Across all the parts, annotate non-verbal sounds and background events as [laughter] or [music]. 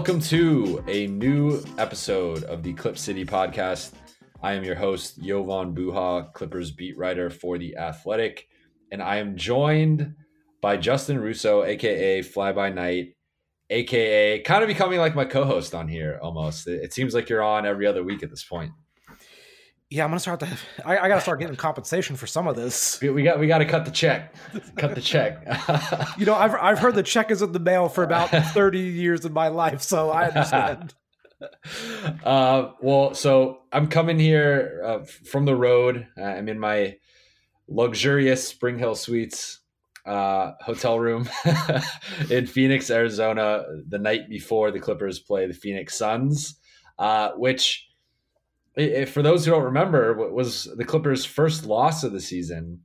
Welcome to a new episode of the Clip City podcast. I am your host, Jovan Buha, Clippers beat writer for The Athletic, and I am joined by Justin Russo, aka Fly By Night, aka kind of becoming like my co-host on here almost. It, it seems like you're on every other week at this point. Yeah, I'm gonna start to. I, I gotta start getting compensation for some of this. We, we got we got to cut the check. cut the check. [laughs] you know, I've I've heard the check is in the mail for about [laughs] 30 years of my life, so I understand. [laughs] uh, well, so I'm coming here uh, from the road. I'm in my luxurious Spring Hill Suites uh, hotel room in Phoenix, Arizona, the night before the Clippers play the Phoenix Suns, uh, which if, for those who don't remember, was the Clippers' first loss of the season,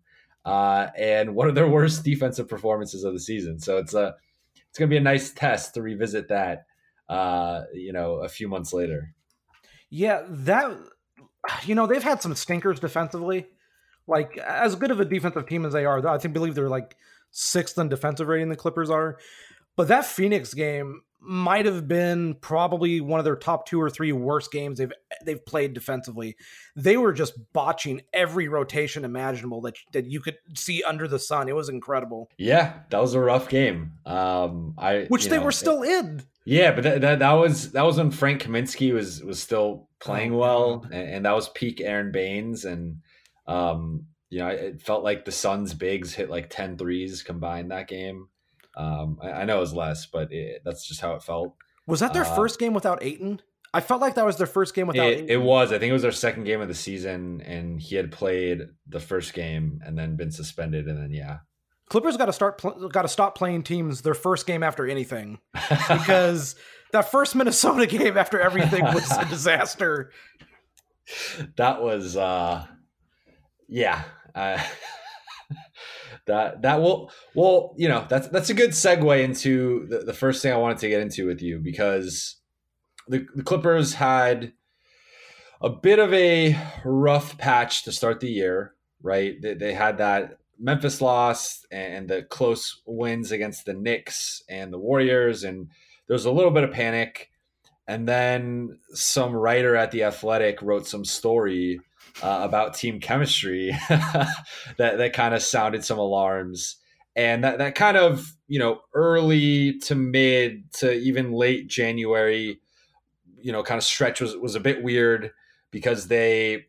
uh, and one of their worst defensive performances of the season. So it's a it's going to be a nice test to revisit that, uh, you know, a few months later. Yeah, that you know they've had some stinkers defensively. Like as good of a defensive team as they are, I think believe they're like sixth in defensive rating. The Clippers are, but that Phoenix game, might have been probably one of their top two or three worst games they've they've played defensively. They were just botching every rotation imaginable that that you could see under the sun. It was incredible. Yeah, that was a rough game. Um, I which they know, were still it, in. Yeah, but that, that, that was that was when Frank Kaminsky was was still playing oh, well, and, and, that was peak Aron Baynes, and um, you know, it felt like the Suns' bigs hit like 10 threes combined that game. Um, I, I, know it was less, but it, that's just how it felt. Was that their uh, first game without Ayton? I felt like that was their first game without. It, it, was. I think it was their second game of the season, and he had played the first game and then been suspended, and then yeah. Clippers got to start. Pl- got to stop playing teams their first game after anything, [laughs] because that first Minnesota [laughs] game after everything was a [laughs] disaster. That was, uh yeah. Uh, that that will well you know that's that's a good segue into the, the first thing i wanted to get into with you because the, the clippers had a bit of a rough patch to start the year right? They, they had that memphis loss and the close wins against the knicks and the warriors and there was a little bit of panic. And then some writer at the athletic wrote some story uh, about team chemistry [laughs] that that kind of sounded some alarms. And that, that kind of you know early to mid to even late january you know kind of stretch was, was a bit weird because they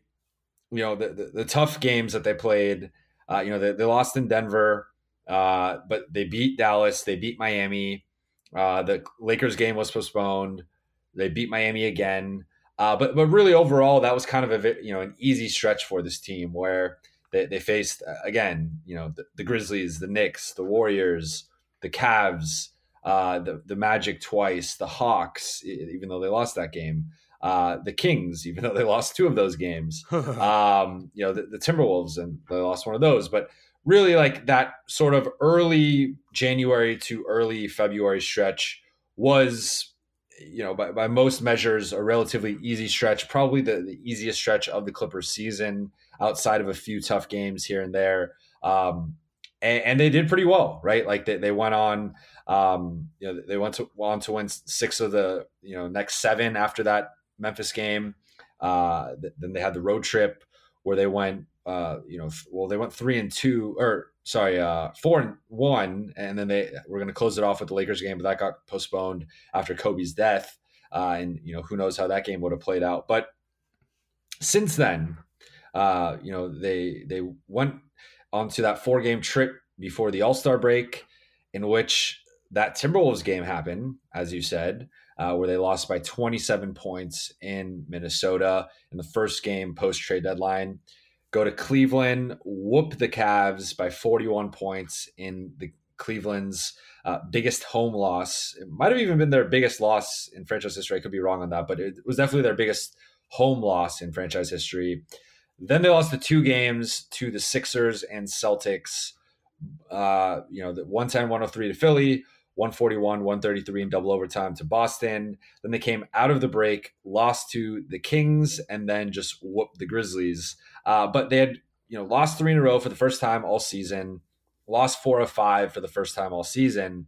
you know the, the, the tough games that they played uh, you know they, they lost in denver uh, but they beat dallas they beat miami uh, the lakers game was postponed they beat miami again uh, but but really overall, that was kind of a you know an easy stretch for this team where they, they faced uh, again you know the, the Grizzlies, the Knicks, the Warriors, the Cavs, uh, the the Magic twice, the Hawks, even though they lost that game. Uh, the Kings, [laughs] even though they lost two of those games, [laughs] um, you know, the, the, Timberwolves, and they lost one of those. But really, like that sort of early January to early February stretch was you know, by, by most measures, a relatively easy stretch, probably the, the easiest stretch of the Clippers season outside of a few tough games here and there. Um, and, and, they did pretty well, right? Like they, they went on, um, you know, they went to, on to win six of the, you know, next seven after that Memphis game. Uh, then they had the road trip where they went, uh, you know, well, they went three and two, or sorry, uh, four and one, and then they were going to close it off with the Lakers game, but that got postponed after Kobe's death, uh, and you know who knows how that game would have played out. But since then, uh, you know they they went onto that four game trip before the All Star break, in which that Timberwolves game happened, as you said. Uh, where they lost by 27 points in Minnesota in the first game post trade deadline go to Cleveland, whoop the Cavs by 41 points in the Cleveland's uh, biggest home loss. It might have even been their biggest loss in franchise history. I could be wrong on that, but it was definitely their biggest home loss in franchise history. Then they lost the two games to the Sixers and Celtics. Uh, you know, the 110 103 to Philly, 141 133 in double overtime to Boston. Then they came out of the break, lost to the Kings, and then just whooped the Grizzlies. Uh, but they had you know lost three in a row for the first time all season, lost four of five for the first time all season,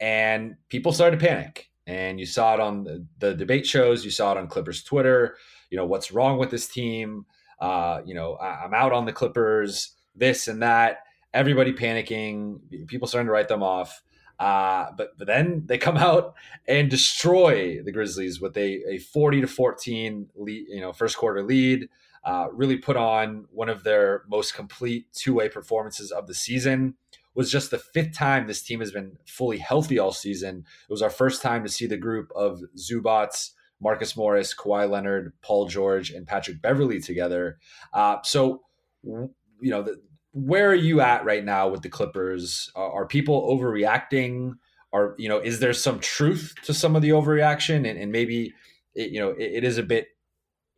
and people started to panic. and you saw it on the, the debate shows, you saw it on Clippers Twitter. You know what's wrong with this team? Uh, you know I, I'm out on the Clippers, this and that. Everybody panicking, people starting to write them off. Uh, but but then they come out and destroy the Grizzlies with a, a 40 to 14 lead, you know, first quarter lead. Uh, really put on one of their most complete two way performances of the season. Was just the fifth time this team has been fully healthy all season. It was our first time to see the group of Zubac, Marcus Morris, Kawhi Leonard, Paul George, and Patrick Beverley together. Uh, so, you know, the, where are you at right now with the Clippers? Are, are people overreacting? Are you know, is there some truth to some of the overreaction, and, and maybe it, you know it, it is a bit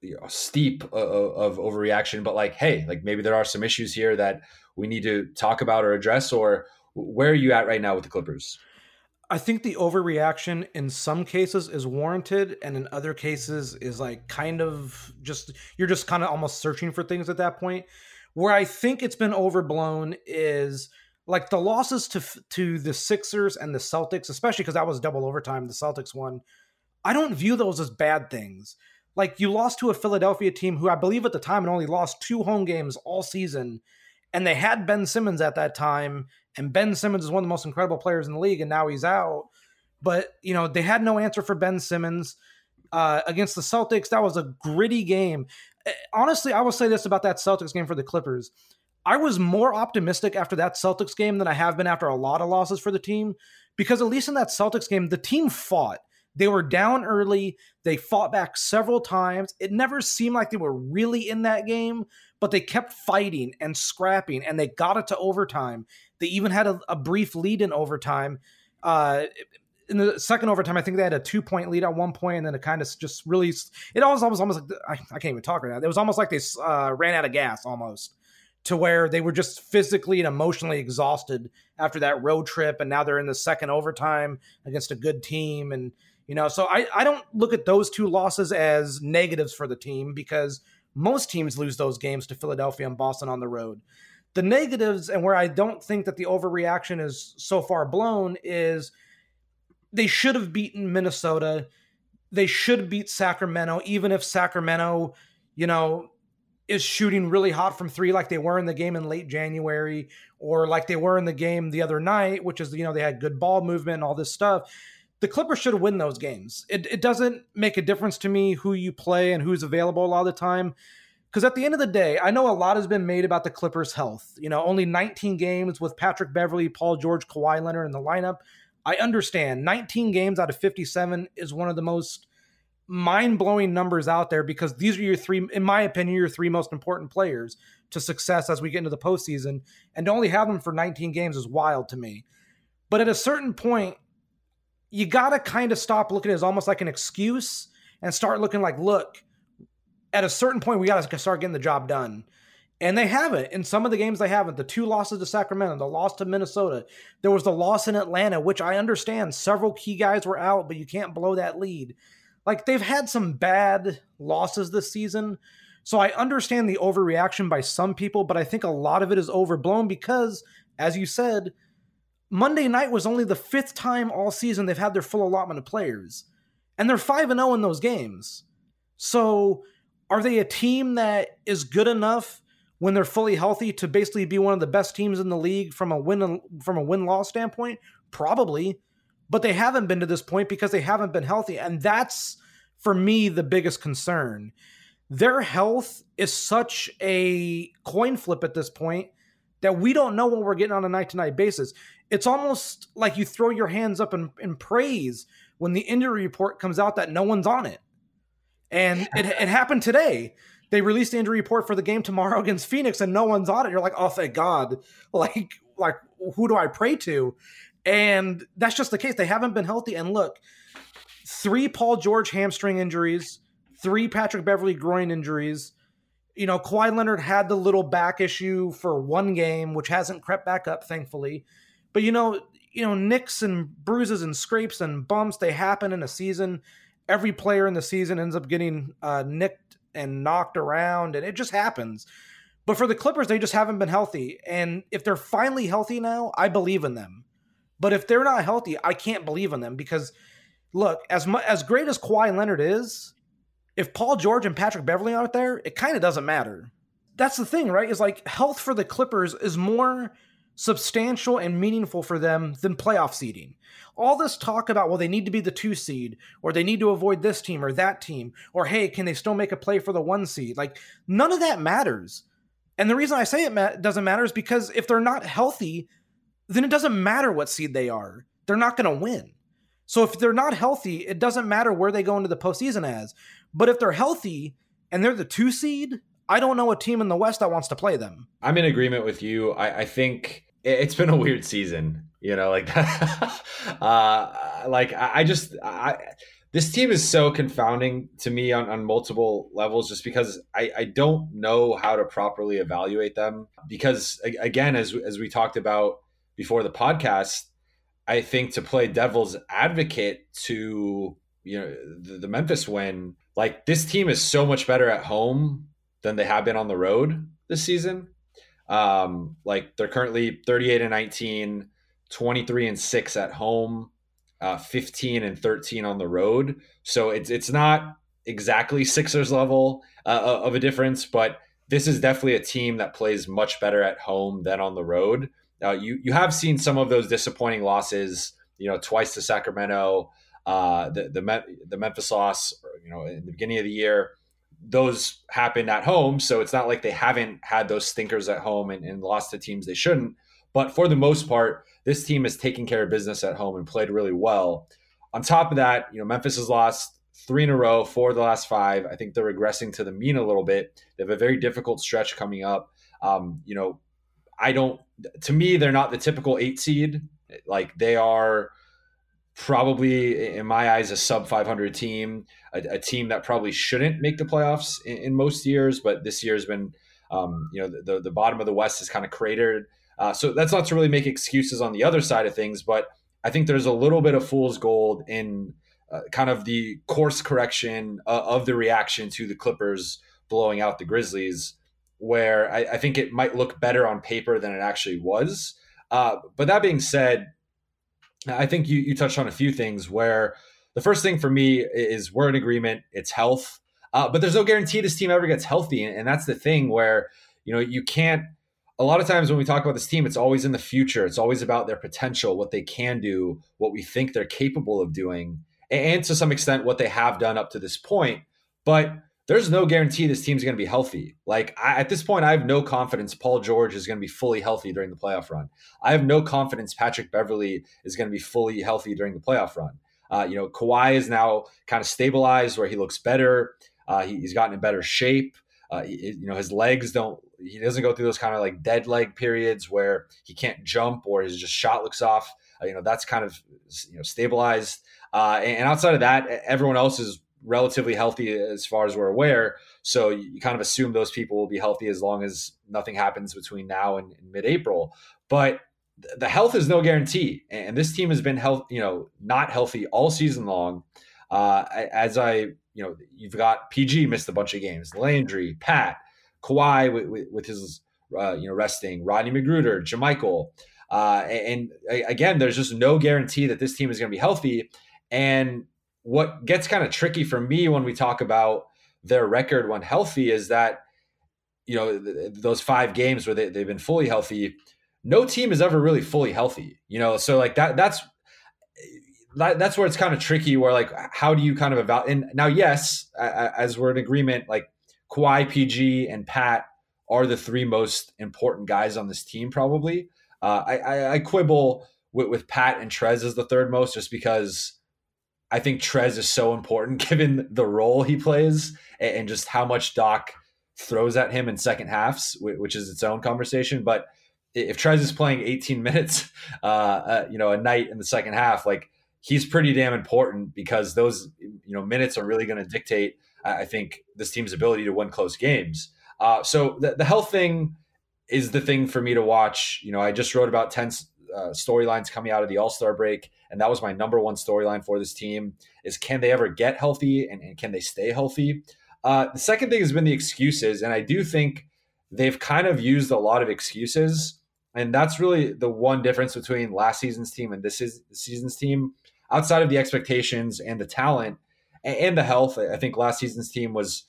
you know, steep of, of overreaction, but like, hey, like maybe there are some issues here that we need to talk about or address, or where are you at right now with the Clippers? I think the overreaction in some cases is warranted, and in other cases is like kind of just you're just kind of almost searching for things at that point. Where I think it's been overblown is like the losses to to the Sixers and the Celtics, especially because that was double overtime. The Celtics won. I don't view those as bad things. Like you lost to a Philadelphia team who I believe at the time had only lost two home games all season, and they had Ben Simmons at that time, and Ben Simmons is one of the most incredible players in the league, and now he's out. But you know they had no answer for Ben Simmons uh, against the Celtics. That was a gritty game. Honestly, I will say this about that Celtics game for the Clippers. I was more optimistic after that Celtics game than I have been after a lot of losses for the team because at least in that Celtics game, the team fought. They were down early. They fought back several times. It never seemed like they were really in that game, but they kept fighting and scrapping and they got it to overtime. They even had a, a brief lead in overtime. Uh, in the second overtime, I think they had a two point lead at one point, and then it kind of just really it was almost almost like I, I can't even talk right now. It was almost like they uh, ran out of gas almost to where they were just physically and emotionally exhausted after that road trip, and now they're in the second overtime against a good team, and you know, so I I don't look at those two losses as negatives for the team because most teams lose those games to Philadelphia and Boston on the road. The negatives and where I don't think that the overreaction is so far blown is they should have beaten Minnesota. They should beat Sacramento, even if Sacramento, you know, is shooting really hot from three like they were in the game in late January or like they were in the game the other night, which is, you know, they had good ball movement and all this stuff. The Clippers should win those games. It, it doesn't make a difference to me who you play and who's available a lot of the time. Because at the end of the day, I know a lot has been made about the Clippers' health. You know, only 19 games with Patrick Beverley, Paul George, Kawhi Leonard in the lineup. I understand 19 games out of 57 is one of the most mind blowing numbers out there because these are your three, in my opinion, your three most important players to success as we get into the postseason. And to only have them for 19 games is wild to me. But at a certain point, you got to kind of stop looking as almost like an excuse and start looking like, look, at a certain point, we got to start getting the job done. And they haven't. In some of the games, they haven't. The two losses to Sacramento, the loss to Minnesota. There was the loss in Atlanta, which I understand. Several key guys were out, but you can't blow that lead. Like they've had some bad losses this season. So I understand the overreaction by some people, but I think a lot of it is overblown because, as you said, Monday night was only the fifth time all season they've had their full allotment of players. And they're 5 and 0 in those games. So are they a team that is good enough when they're fully healthy to basically be one of the best teams in the league from a win from a win loss standpoint? Probably, but they haven't been to this point because they haven't been healthy, and that's for me the biggest concern. Their health is such a coin flip at this point that we don't know what we're getting on a night to night basis. It's almost like you throw your hands up in, in praise when the injury report comes out that no one's on it. And it, it happened today they released the injury report for the game tomorrow [laughs] against Phoenix and no one's on it. You're like, oh, thank God. [laughs] Like, like who do I pray to? And that's just the case. They haven't been healthy. And look, three Paul George hamstring injuries, three Patrick Beverley groin injuries. You know, Kawhi Leonard had the little back issue for one game, which hasn't crept back up, thankfully. But you know, you know, nicks and bruises and scrapes and bumps, they happen in a season. Every player in the season ends up getting uh, nicked and knocked around, and it just happens. But for the Clippers, they just haven't been healthy. And if they're finally healthy now, I believe in them. But if they're not healthy, I can't believe in them because, look as mu- as great as Kawhi Leonard is, if Paul George and Patrick Beverley aren't there, it kind of doesn't matter. That's the thing, right? Is like health for the Clippers is more substantial and meaningful for them than playoff seeding. All this talk about, well, they need to be the two seed, or they need to avoid this team or that team, or hey, can they still make a play for the one seed? Like, none of that matters. And the reason I say it doesn't matter is because if they're not healthy, then it doesn't matter what seed they are. They're not going to win. So if they're not healthy, it doesn't matter where they go into the postseason as. But if they're healthy and they're the two seed, I don't know a team in the West that wants to play them. I'm in agreement with you. I, I think it's been a weird season, you know, like [laughs] uh, like I just I this team is so confounding to me on, on multiple levels just because I, I don't know how to properly evaluate them because again as as we talked about before the podcast I think to play devil's advocate to you know the, the Memphis win like this team is so much better at home than they have been on the road this season um, like they're currently 38 and 19, 23 and 6 at home, uh, 15 and 13 on the road. So it's it's not exactly Sixers level uh, of a difference, but this is definitely a team that plays much better at home than on the road. Now you you have seen some of those disappointing losses, you know, twice to Sacramento, uh, the the, the Memphis loss, you know, in the beginning of the year those happened at home. So it's not like they haven't had those stinkers at home and, and, lost to teams they shouldn't. But for the most part, this team is taking care of business at home and played really well. On top of that, you know, Memphis has lost three in a row, four of the last five. I think they're regressing to the mean a little bit. They have a very difficult stretch coming up. Um, you know, I don't, to me, they're not the typical eight seed. Like they are probably in my eyes a sub 500 team a, a team that probably shouldn't make the playoffs in, in most years but this year has been um, you know the, the bottom of the west is kind of cratered. Uh, so that's not to really make excuses on the other side of things but i think there's a little bit of fool's gold in uh, kind of the course correction uh, of the reaction to the clippers blowing out the grizzlies where I, I think it might look better on paper than it actually was. Uh, but that being said I think you, you touched on a few things where the first thing for me is we're in agreement, it's health. Uh, but there's no guarantee this team ever gets healthy. And, that's the thing where, you know, you can't, a lot of times when we talk about this team, it's always in the future. It's always about their potential, what they can do, what we think they're capable of doing, and to some extent, what they have done up to this point. But there's no guarantee this team's going to be healthy. Like I, at this point, I have no confidence Paul George is going to be fully healthy during the playoff run. I have no confidence Patrick Beverley is going to be fully healthy during the playoff run. Uh, you know, Kawhi is now kind of stabilized where he looks better. Uh, he, he's gotten in better shape. Uh, he, you know, his legs don't. He doesn't go through those kind of like dead leg periods where he can't jump or his just shot looks off. Uh, you know, that's kind of you know stabilized. Uh, and outside of that, everyone else is relatively healthy as far as we're aware. So you kind of assume those people will be healthy as long as nothing happens between now and, and mid-April. But the health is no guarantee, and this team has been health, you know, not healthy all season long. Uh, as I, you know, you've got PG missed a bunch of games, Landry, Pat, Kawhi with, with, with his, uh, you know, resting, Rodney McGruder, JaMychal. Uh, and, and again, there's just no guarantee that this team is going to be healthy. And what gets kind of tricky for me when we talk about their record when healthy is that you know those five games where they, they've been fully healthy no team is ever really fully healthy you know? So like that that's that, that's where it's kind of tricky where like how do you kind of evaluate and now yes as we're in agreement like Kawhi, PG, and Pat are the three most important guys on this team probably. Uh, I, I, I quibble with, with Pat and Trez as the third most just because I think Trez is so important [laughs] given the role he plays and just how much Doc throws at him in second halves, which is its own conversation. But if Trez is playing 18 [laughs] minutes, uh, uh, you know, a night in the second half, like he's pretty damn important because those you know minutes are really going to dictate, I think, this team's ability to win close games. Uh, so the, the health thing is the thing for me to watch. You know, I just wrote about 10 uh, storylines coming out of the All Star break, and that was my number one storyline for this team: is can they ever get healthy and, and can they stay healthy? Uh, the second thing has been the excuses, and I do think they've kind of used a lot of excuses, and that's really the one difference between last season's team and this, is, this season's team. outside of the expectations and the talent and the health, I think last season's team was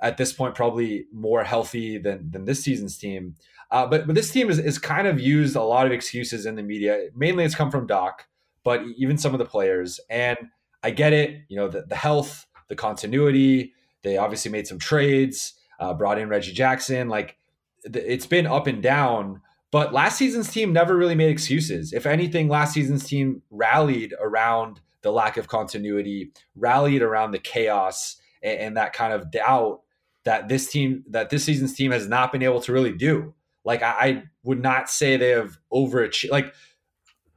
at this point probably more healthy than than this season's team. Uh, but but this team is, is kind of used a lot of excuses in the media. Mainly, it's come from Doc, but even some of the players. And I get it. You know, the, the health, the continuity. They obviously made some trades, uh, brought in Reggie Jackson. Like it's been up and down. But last season's team never really made excuses. If anything, last season's team rallied around the lack of continuity, rallied around the chaos and, and that kind of doubt that this team, that this season's team has not been able to really do. Like I, I would not say they have overachieved. Like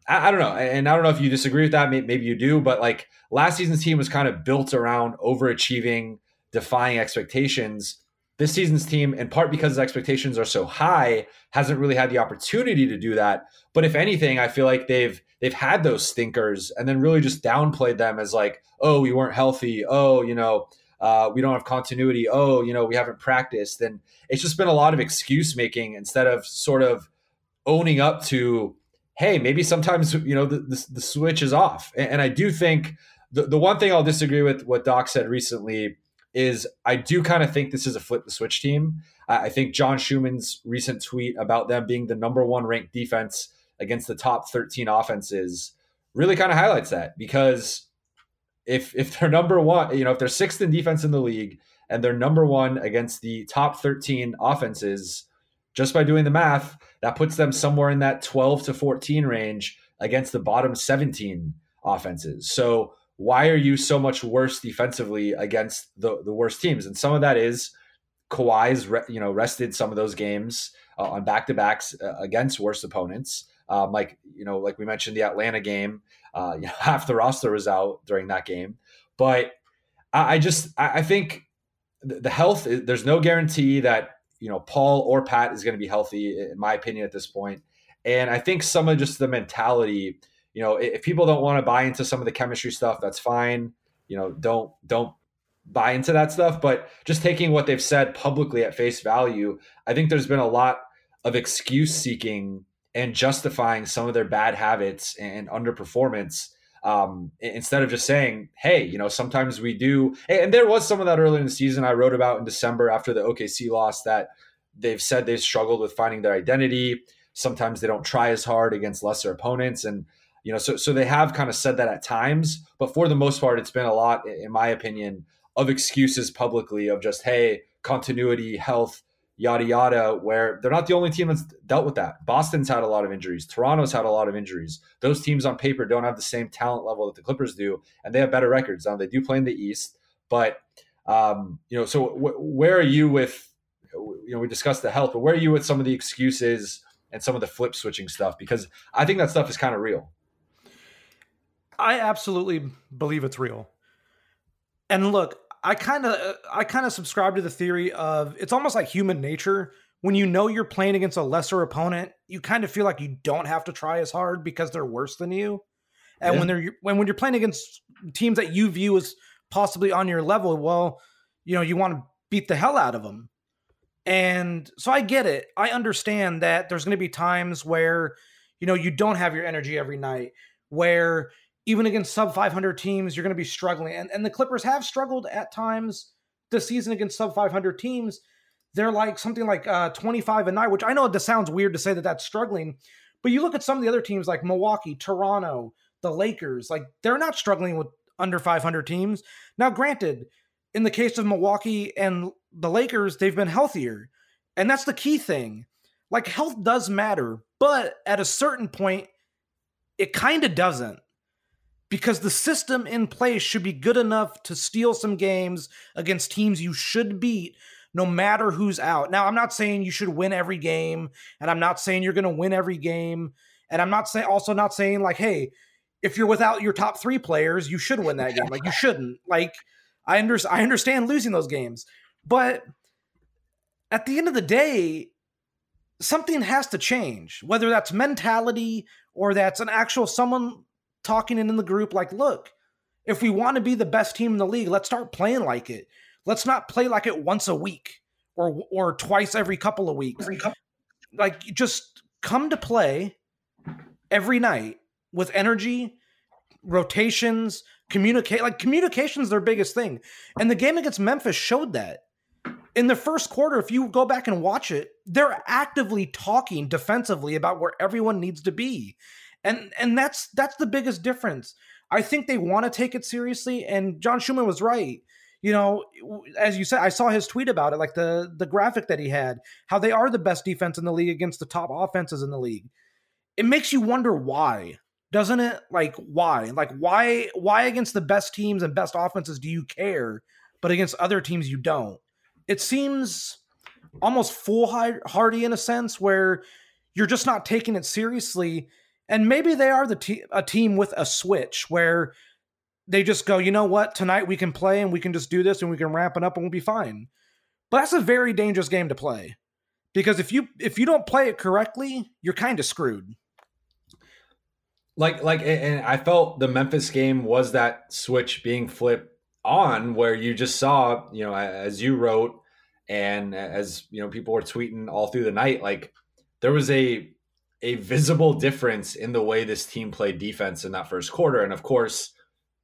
I, I, don't know, and I don't know if you disagree with that. Maybe you do, but like last season's team was kind of built around overachieving, defying expectations. This season's team, in part because expectations are so high, hasn't really had the opportunity to do that. But if anything, I feel like they've they've had those stinkers and then really just downplayed them as like, oh, we weren't healthy. Oh, you know, uh, we don't have continuity. Oh, you know, we haven't practiced. And it's just been a lot of excuse making instead of sort of owning up to, hey, maybe sometimes, you know, the, the, the switch is off. And, and I do think the, the one thing I'll disagree with what Doc said recently is I do kind of think this is a flip the switch team. I think John Schuhmann's recent tweet about them being the number one ranked defense against the top 13 offenses really kind of highlights that because if if they're number one, you know, if they're sixth in defense in the league and they're number one against the top 13 offenses, just by doing the math, that puts them somewhere in that 12 to 14 range against the bottom 17 offenses. So why are you so much worse defensively against the, the worst teams? And some of that is Kawhi's, you know, rested some of those games uh, on back to backs uh, against worse opponents. Um, like you know, like we mentioned, the Atlanta game, uh, [laughs] you know, half the roster was out during that game. But I, I just I, I think the health there's no guarantee that you know Paul or Pat is going to be healthy, in my opinion, at this point. And I think some of just the mentality, you know, if people don't want to buy into some of the chemistry stuff, that's fine. You know, don't don't buy into that stuff. But just taking what they've said publicly at face value, I think there's been a lot of excuse seeking and justifying some of their bad habits and underperformance um, instead of just saying, hey, you know, sometimes we do. And there was some of that earlier in the season I wrote about in December after the OKC loss that they've said they've struggled with finding their identity. Sometimes they don't try as hard against lesser opponents. And, you know, so, so they have kind of said that at times, but for the most part, it's been a lot, in my opinion, of excuses publicly of just, hey, continuity, health, yada yada, where they're not the only team that's dealt with that. Boston's had a lot of injuries. Toronto's had a lot of injuries. Those teams on paper don't have the same talent level that the Clippers do, and they have better records. Now they do play in the East, but um, you know, so w- where are you with? You know, we discussed the health, but where are you with some of the excuses and some of the flip switching stuff? Because I think that stuff is kind of real. I absolutely believe it's real. And look, I kind of uh, I kind of subscribe to the theory of it's almost like human nature. When you know you're playing against a lesser opponent, you kind of feel like you don't have to try as hard because they're worse than you. And yeah. when they're when when you're playing against teams that you view as possibly on your level, well, you know, you want to beat the hell out of them. And so I get it. I understand that there's going to be times where you know you don't have your energy every night where even against sub 500 teams, you're going to be struggling. And, and the Clippers have struggled at times this season against sub 500 teams. They're like something like uh, 25 and 9, which I know this sounds weird to say that that's struggling, but you look at some of the other teams like Milwaukee, Toronto, the Lakers, like they're not struggling with under 500 teams. Now, granted, in the case of Milwaukee and the Lakers, they've been healthier. And that's the key thing. Like, health does matter, but at a certain point, it kind of doesn't because the system in place should be good enough to steal some games against teams you should beat no matter who's out. Now, I'm not saying you should win every game, and I'm not saying you're going to win every game, and I'm not saying also not saying like, hey, if you're without your top three players, you should win that game. Like you [laughs] shouldn't. Like I under I understand losing those games, but at the end of the day, something has to change. Whether that's mentality or that's an actual someone talking in the group like, look, if we want to be the best team in the league, let's start playing like it. Let's not play like it once a week or or twice every couple of weeks. Like just come to play every night with energy rotations, communicate like communication's their biggest thing. And the game against Memphis showed that. In the first quarter, if you go back and watch it, they're actively talking defensively about where everyone needs to be. And and that's that's the biggest difference. I think they want to take it seriously and John Schuhmann was right you know, as you said, I saw his tweet about it, like the the graphic that he had, how they are the best defense in the league against the top offenses in the league. It makes you wonder why, doesn't it? Like why? Like why why against the best teams and best offenses do you care, but against other teams you don't? It seems almost foolhardy in a sense where you're just not taking it seriously. And maybe they are the te- a team with a switch where they just go, you know what, tonight we can play and we can just do this and we can ramp it up and we'll be fine. But that's a very dangerous game to play. Because if you if you don't play it correctly, you're kind of screwed. Like like and I felt the Memphis game was that switch being flipped on where you just saw, you know, as you wrote and as you know people were tweeting all through the night like there was a a visible difference in the way this team played defense in that first quarter and of course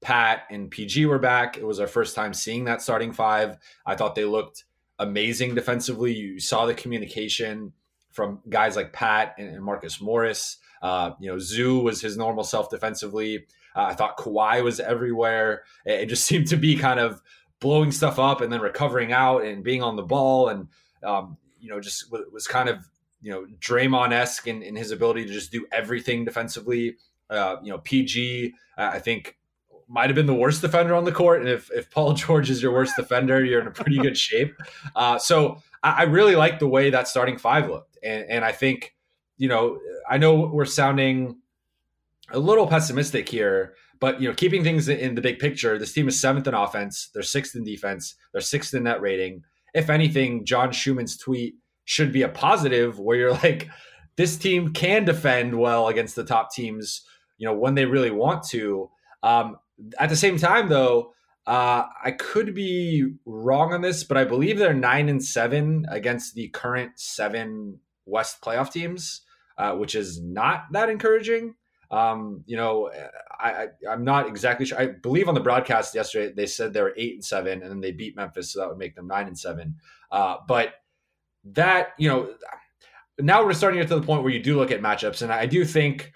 Pat and PG were back. It was our first time seeing that starting five. I thought they looked amazing defensively. You saw the communication from guys like Pat and, Marcus Morris. Uh, you know, Zoo was his normal self defensively. Uh, I thought Kawhi was everywhere. It, just [laughs] seemed to be kind of blowing stuff up and then recovering out and being on the ball and um, you know just was kind of you know Draymond esque in, in, his ability to just do everything defensively. Uh, you know, PG, I think might have been the worst defender on the court. And if, if Paul [laughs] George is your worst defender, you're in a pretty good shape. Uh, so I, I, really like the way that starting five looked. And, and I think, you know, I know we're sounding a little pessimistic here, but, you know, keeping things in the big picture, this team is seventh in offense. They're sixth in defense. They're sixth in net rating. If anything, John Schuhmann's tweet should be a positive where you're like, this team can defend well against the top teams, you know, when they really want to. Um, at the same time, though, uh, I could be wrong on this, but I believe they're nine and seven against the current seven West playoff teams, uh, which is not that encouraging. Um, you know, I, I am not exactly sure. I believe on the broadcast yesterday they said they were eight and seven, and then they beat Memphis, so that would make them nine and seven. Uh, but that you know, now we're starting to get to the point where you do look at matchups, and I do think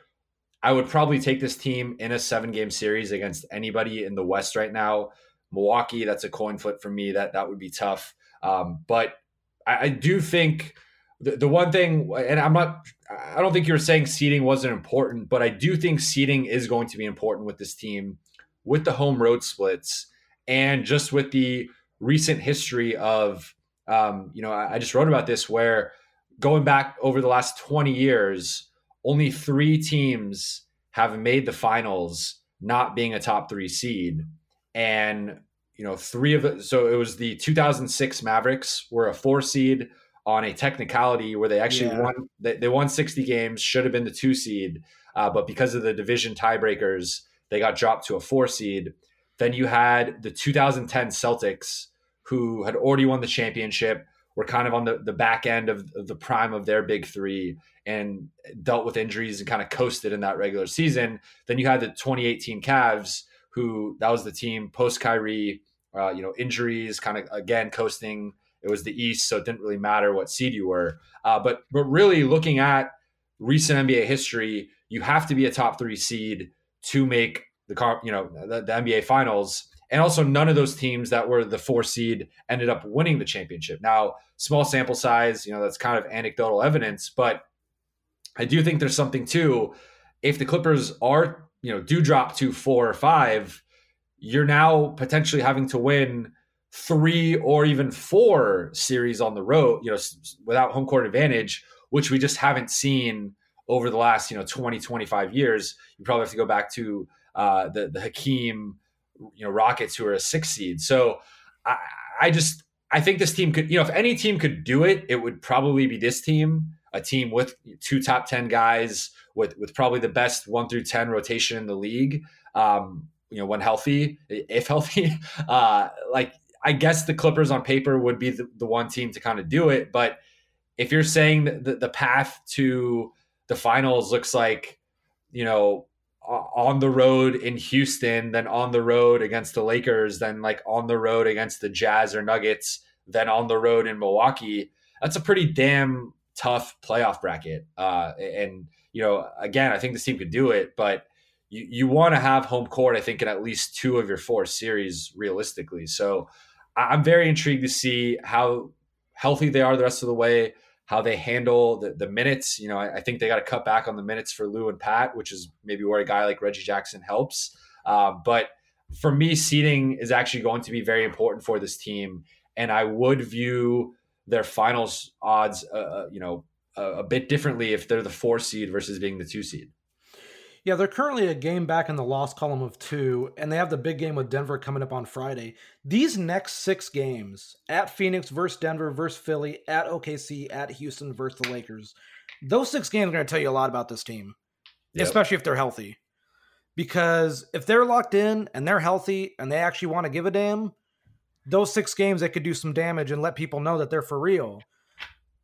I would probably take this team in a seven game series against anybody in the West right now. Milwaukee, that's a coin flip for me. That that would be tough. Um, but I, I, do think the, the one thing, and I'm not, I don't think you're saying seeding wasn't important, but I do think seeding is going to be important with this team, with the home road splits, and just with the recent history of, um, you know, I, I just wrote about this where going back over the last 20 years only three teams have made the finals not being a top three seed. And, you know, three of it. So it was the 2006 Mavericks were a four seed on a technicality where they actually yeah. won. They, they, won 60 games, should have been the two seed. Uh, but because of the division tiebreakers, they got dropped to a four seed. Then you had the 2010 Celtics, who had already won the championship, were kind of on the, the back end of, the prime of their big three and dealt with injuries and kind of coasted in that regular season. Then you had the 2018 Cavs, who that was the team post Kyrie, uh, you know, injuries, kind of again coasting. It was the East, so it didn't really matter what seed you were. Uh, but but really looking at recent NBA history, you have to be a top three seed to make the you know, the, the NBA Finals. And also, none of those teams that were the four seed ended up winning the championship. Now, small sample size, you know, that's kind of anecdotal evidence, but I do think there's something too. If the Clippers are, you know, do drop to four or five, you're now potentially having to win three or even four series on the road, you know, without home court advantage, which we just haven't seen over the last, you know, 20, 25 years. You probably have to go back to uh, the, the Hakeem, you know, Rockets who are a six seed. So I, I just, I think this team could, you know, if any team could do it, it would probably be this team a team with two top 10 guys with, with probably the best one through 10 rotation in the league. Um, you know, when healthy, if [laughs] healthy, uh, like I guess the Clippers on paper would be the, the one team to kind of do it. But if you're saying that the, the path to the finals looks like, you know, on the road in Houston, then on the road against the Lakers, then like on the road against the Jazz or Nuggets, then on the road in Milwaukee. That's a pretty damn tough playoff bracket. Uh, and you know, again, I think this team could do it, but you, you want to have home court, I think, in at least two of your four series realistically. So I'm very intrigued to see how healthy they are the rest of the way, how they handle the, the minutes. You know, I, I think they got to cut back on the minutes for Lou and Pat, which is maybe where a guy like Reggie Jackson helps. Uh, but for me, seeding is actually going to be very important for this team. And I would view their finals odds, uh, uh you know, a bit differently if they're the four seed versus being the two seed. Yeah, they're currently a game back in the loss column of two, and they have the big game with Denver coming up on Friday. These next six games at Phoenix versus Denver versus Philly, at OKC, at Houston versus the Lakers, those six games are going to tell you a lot about this team, yep. especially if they're healthy. Because if they're locked in and they're healthy and they actually want to give a damn, those six games they could do some damage and let people know that they're for real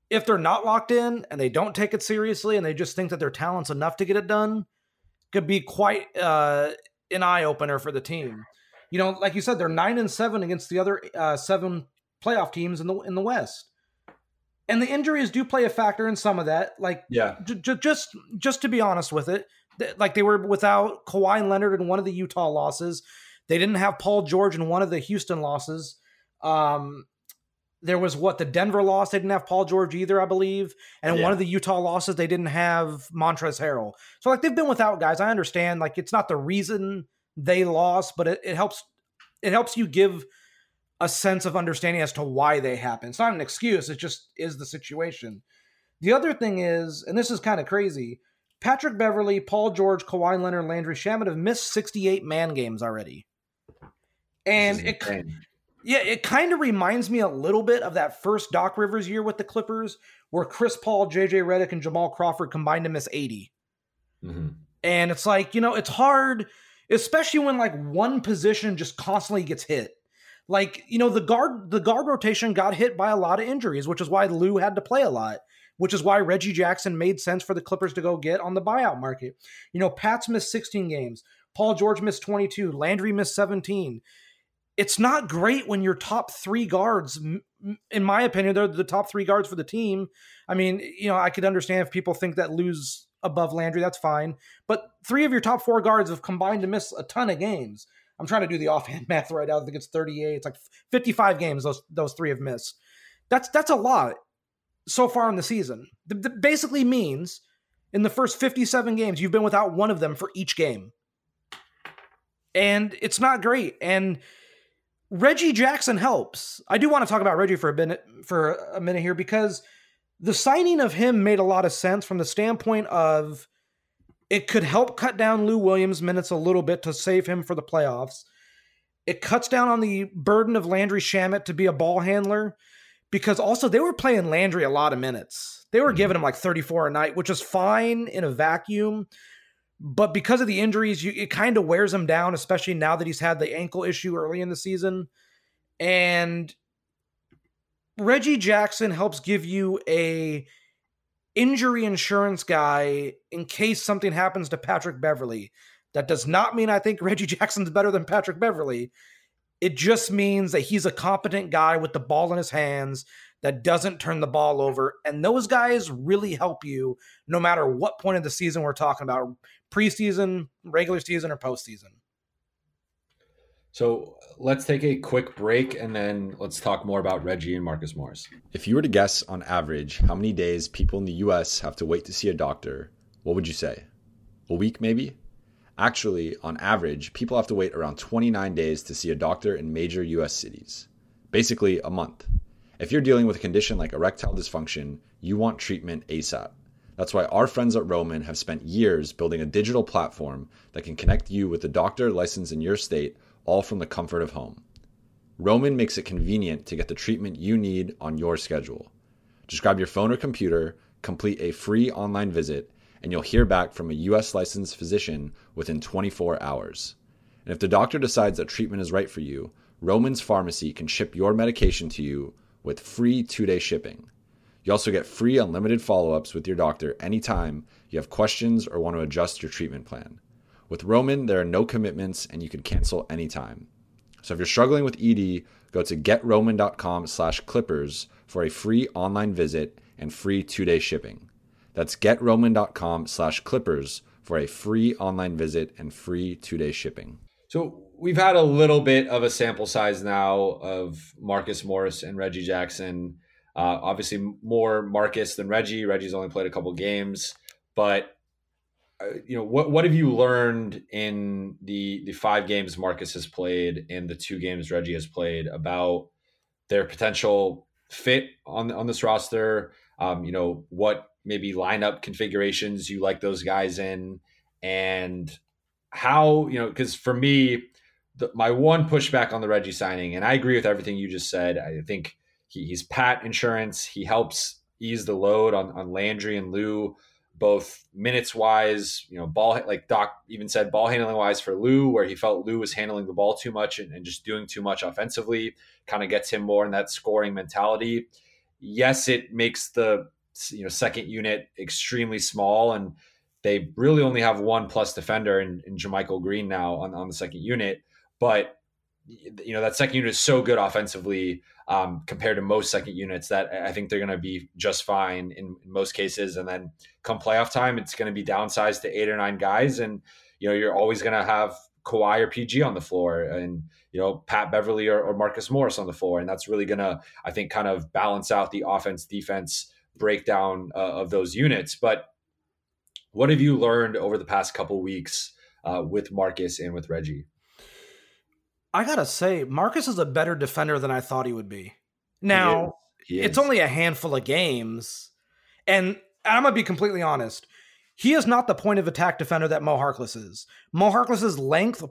if they're not locked in and they don't take it seriously and they just think that their talent's enough to get it done, could be quite uh, an eye opener for the team. You know, like you said, they're nine and seven against the other uh, seven playoff teams in the in the West, and the injuries do play a factor in some of that. Like, yeah, j- j- just just to be honest with it, th- like they were without Kawhi Leonard in one of the Utah losses. They didn't have Paul George in one of the Houston losses. Um, there was what the Denver loss. They didn't have Paul George either, I believe. And yeah. one of the Utah losses, they didn't have Montrezl Harrell. So like they've been without guys. I understand. Like it's not the reason they lost, but it, it helps. It helps you give a sense of understanding as to why they happen. It's not an excuse. It just is the situation. The other thing is, and this is kind of crazy. Patrick Beverley, Paul George, Kawhi Leonard, Landry Shamet have missed 68 man games already. And it, yeah, it kind of reminds me a little bit of that first Doc Rivers year with the Clippers, where Chris Paul, JJ Redick, and Jamal Crawford combined to miss 80. Mm-hmm. And it's like, you know, it's hard, especially when like one position just constantly gets hit. Like, you know, the guard the guard rotation got hit by a lot of injuries, which is why Lou had to play a lot, which is why Reggie Jackson made sense for the Clippers to go get on the buyout market. You know, Pat's missed 16 games. Paul George missed 22. Landry missed 17 it's not great when your top three guards, in my opinion, they're the top three guards for the team. I mean, you know, I could understand if people think that Lou's above Landry, that's fine. But three of your top four guards have combined to miss a ton of games. I'm trying to do the [laughs] offhand math right now. I think it's 38. It's like 55 games those those three have missed. That's that's a lot so far in the season. That basically means in the first 57 games you've been without one of them for each game. And it's not great. And Reggie Jackson helps. I do want to talk about Reggie for a minute for a minute here because the signing of him made a lot of sense from the standpoint of it could help cut down Lou Williams' minutes a little bit to save him for the playoffs. It cuts down on the burden of Landry Shamet to be a ball handler because also they were playing Landry a lot of minutes. They were mm-hmm. giving him like 34 a night, which is fine in a vacuum. But because of the injuries, you, it kind of wears him down, especially now that he's had the ankle issue early in the season. And Reggie Jackson helps give you a injury insurance guy in case something happens to Patrick Beverley. That does not mean I think [laughs] Reggie Jackson's better than Patrick Beverley. It just means that he's a competent guy with the ball in his hands that doesn't turn the ball over. And those guys really help you no matter what point of the season we're talking about preseason, regular season, or postseason. So let's take a quick break and then let's talk more about Reggie and Marcus Morris. If you were to guess on average how many days people in the US have to wait to see a doctor, what would you say? A week, maybe? Actually, on average, people have to wait around 29 days to see a doctor in major US cities. Basically, a month. If you're dealing with a condition like erectile dysfunction, you want treatment ASAP. That's why our friends at Roman have spent years building a digital platform that can connect you with a doctor licensed in your state, all from the comfort of home. Roman makes it convenient to get the treatment you need on your schedule. Just grab your phone or computer, complete a free online visit, and you'll hear back from a US licensed physician within 24 hours. And if the doctor decides that treatment is right for you, Roman's Pharmacy can ship your medication to you with free two day shipping. You also get free unlimited follow ups with your doctor anytime you have questions or want to adjust your treatment plan. With Roman, there are no commitments and you can cancel anytime. So if you're struggling with ED, go to getroman.com slash clippers for a free online visit and free two-day shipping. That's getroman.com slash clippers for a free online visit and free two-day shipping. So we've had a little bit of a sample size now of Marcus Morris and Reggie Jackson. Uh, obviously, more Marcus than Reggie. Reggie's only played a couple games, but uh, you know what what have you learned in the the five games Marcus has played and the two games Reggie has played about their potential fit on on this roster? Um, you know what maybe lineup configurations you like those guys in, and how you know because for me, the, my one pushback on the Reggie signing, and I agree with everything you just said. I think he, he's pat insurance. He helps ease the load on on Landry and Lou both minutes wise, you know, ball like Doc even said ball handling wise for Lou, where he felt Lou was handling the ball too much and, and just doing too much offensively, kind of gets him more in that scoring mentality. Yes, it makes the you know second unit extremely small, and they really only have one plus defender in, in JaMychal Green now on, on the second unit, but you know that second unit is so good offensively um, compared to most second units that I think they're going to be just fine in, in, most cases. And then come playoff time, it's going to be downsized to eight or nine guys, and you know you're always going to have Kawhi or PG on the floor, and you know Pat Beverley or, or Marcus Morris on the floor, and that's really going to I think kind of balance out the offense defense breakdown uh, of those units. But what have you learned over the past couple weeks uh, with Marcus and with Reggie? I gotta say, Marcus is a better defender than I thought he would be. Now, he is. He is. it's only a handful of games, and I'm gonna be completely honest. He is not the point of attack defender that Mo Harkless is. Mo Harkless's length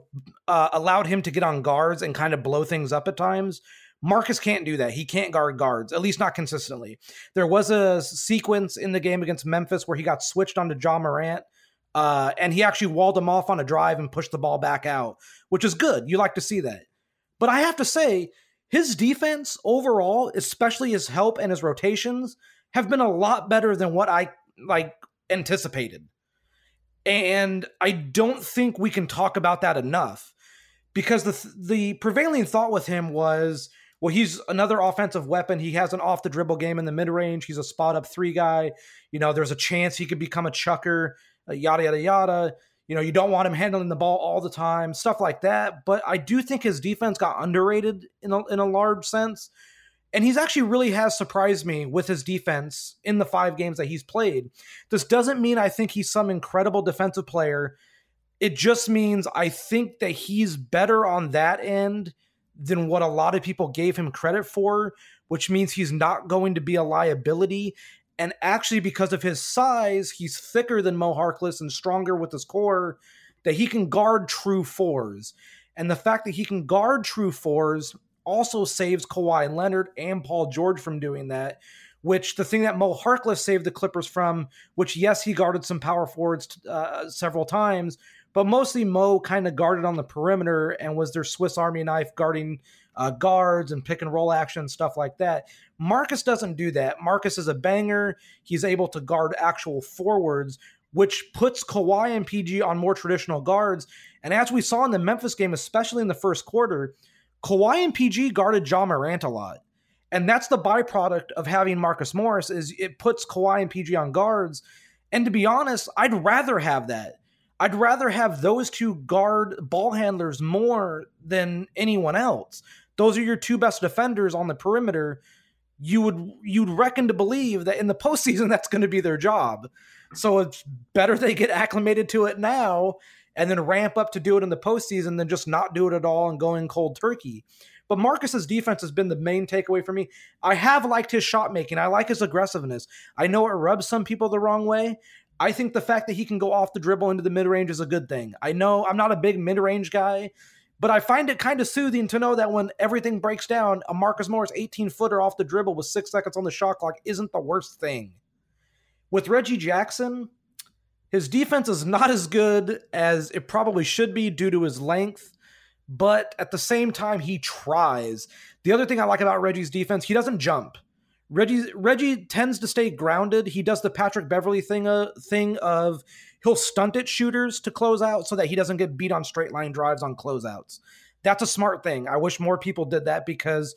uh, allowed him to get on guards and kind of blow things up at times. Marcus can't do that. He can't guard guards, at least not consistently. There was a sequence in the game against Memphis where he got switched onto Ja Morant uh, and he actually walled him off on a drive and pushed the ball back out, which is good. You like to see that. But I have to say, his defense overall, especially his help and his rotations, have been a lot better than what I like anticipated. And I don't think we can talk about that enough because the the prevailing thought with him was well he's another offensive weapon he has an off the dribble game in the mid range he's a spot up 3 guy you know there's a chance he could become a chucker Uh, yada yada yada. You know, you don't want him handling the ball all the time, stuff like that. But I do think his defense got underrated in a, in a large sense. And he's actually really has surprised me with his defense in the five games that he's played. This doesn't mean I think he's some incredible defensive player. It just means I think that he's better on that end than what a lot of people gave him credit for, which means he's not going to be a liability and actually, because of his size, he's thicker than Mo Harkless and stronger with his core, that he can guard true fours. And the fact that he can guard true fours also saves Kawhi Leonard and Paul George from doing that. Which the thing that Mo Harkless saved the Clippers from, which yes, he guarded some power forwards uh, several times, but mostly Mo kind of guarded on the perimeter and was their Swiss Army knife guarding uh, guards and pick and roll action stuff like that. Marcus doesn't do that. Marcus is a banger. He's able to guard actual forwards, which puts Kawhi and PG on more traditional guards. And as we saw in the Memphis game, especially in the first quarter, Kawhi and PG guarded Ja Morant a lot. And that's the byproduct of having Marcus Morris is it puts Kawhi and PG on guards. And to be honest, I'd rather have that. I'd rather have those two guard ball handlers more than anyone else those are your two best defenders on the perimeter, you would you'd reckon to believe that in the postseason [laughs] that's going to be their job. So it's better they get acclimated to it now and then ramp up to do it in the postseason than just not do it at all and going cold turkey. But Marcus's defense has been the main takeaway for me. I have liked his shot making. I like his aggressiveness. I know it rubs some people the wrong way. I think the fact that he can go off the dribble into the mid range is a good thing. I know I'm not a big mid range guy, but I find it kind of soothing to know that when everything breaks down, a Marcus Morris 18 footer off the dribble with six seconds on the shot clock isn't the worst thing. With Reggie Jackson, his defense is not as good as it probably should be due to his length, but at the same time, he tries. The other thing I like about Reggie's defense, he doesn't jump. Reggie Reggie tends to stay grounded. He does the Patrick Beverley thing uh, thing of he'll stunt at shooters to close out so that he doesn't get beat on straight line drives on closeouts. That's a smart thing. I wish more people did that because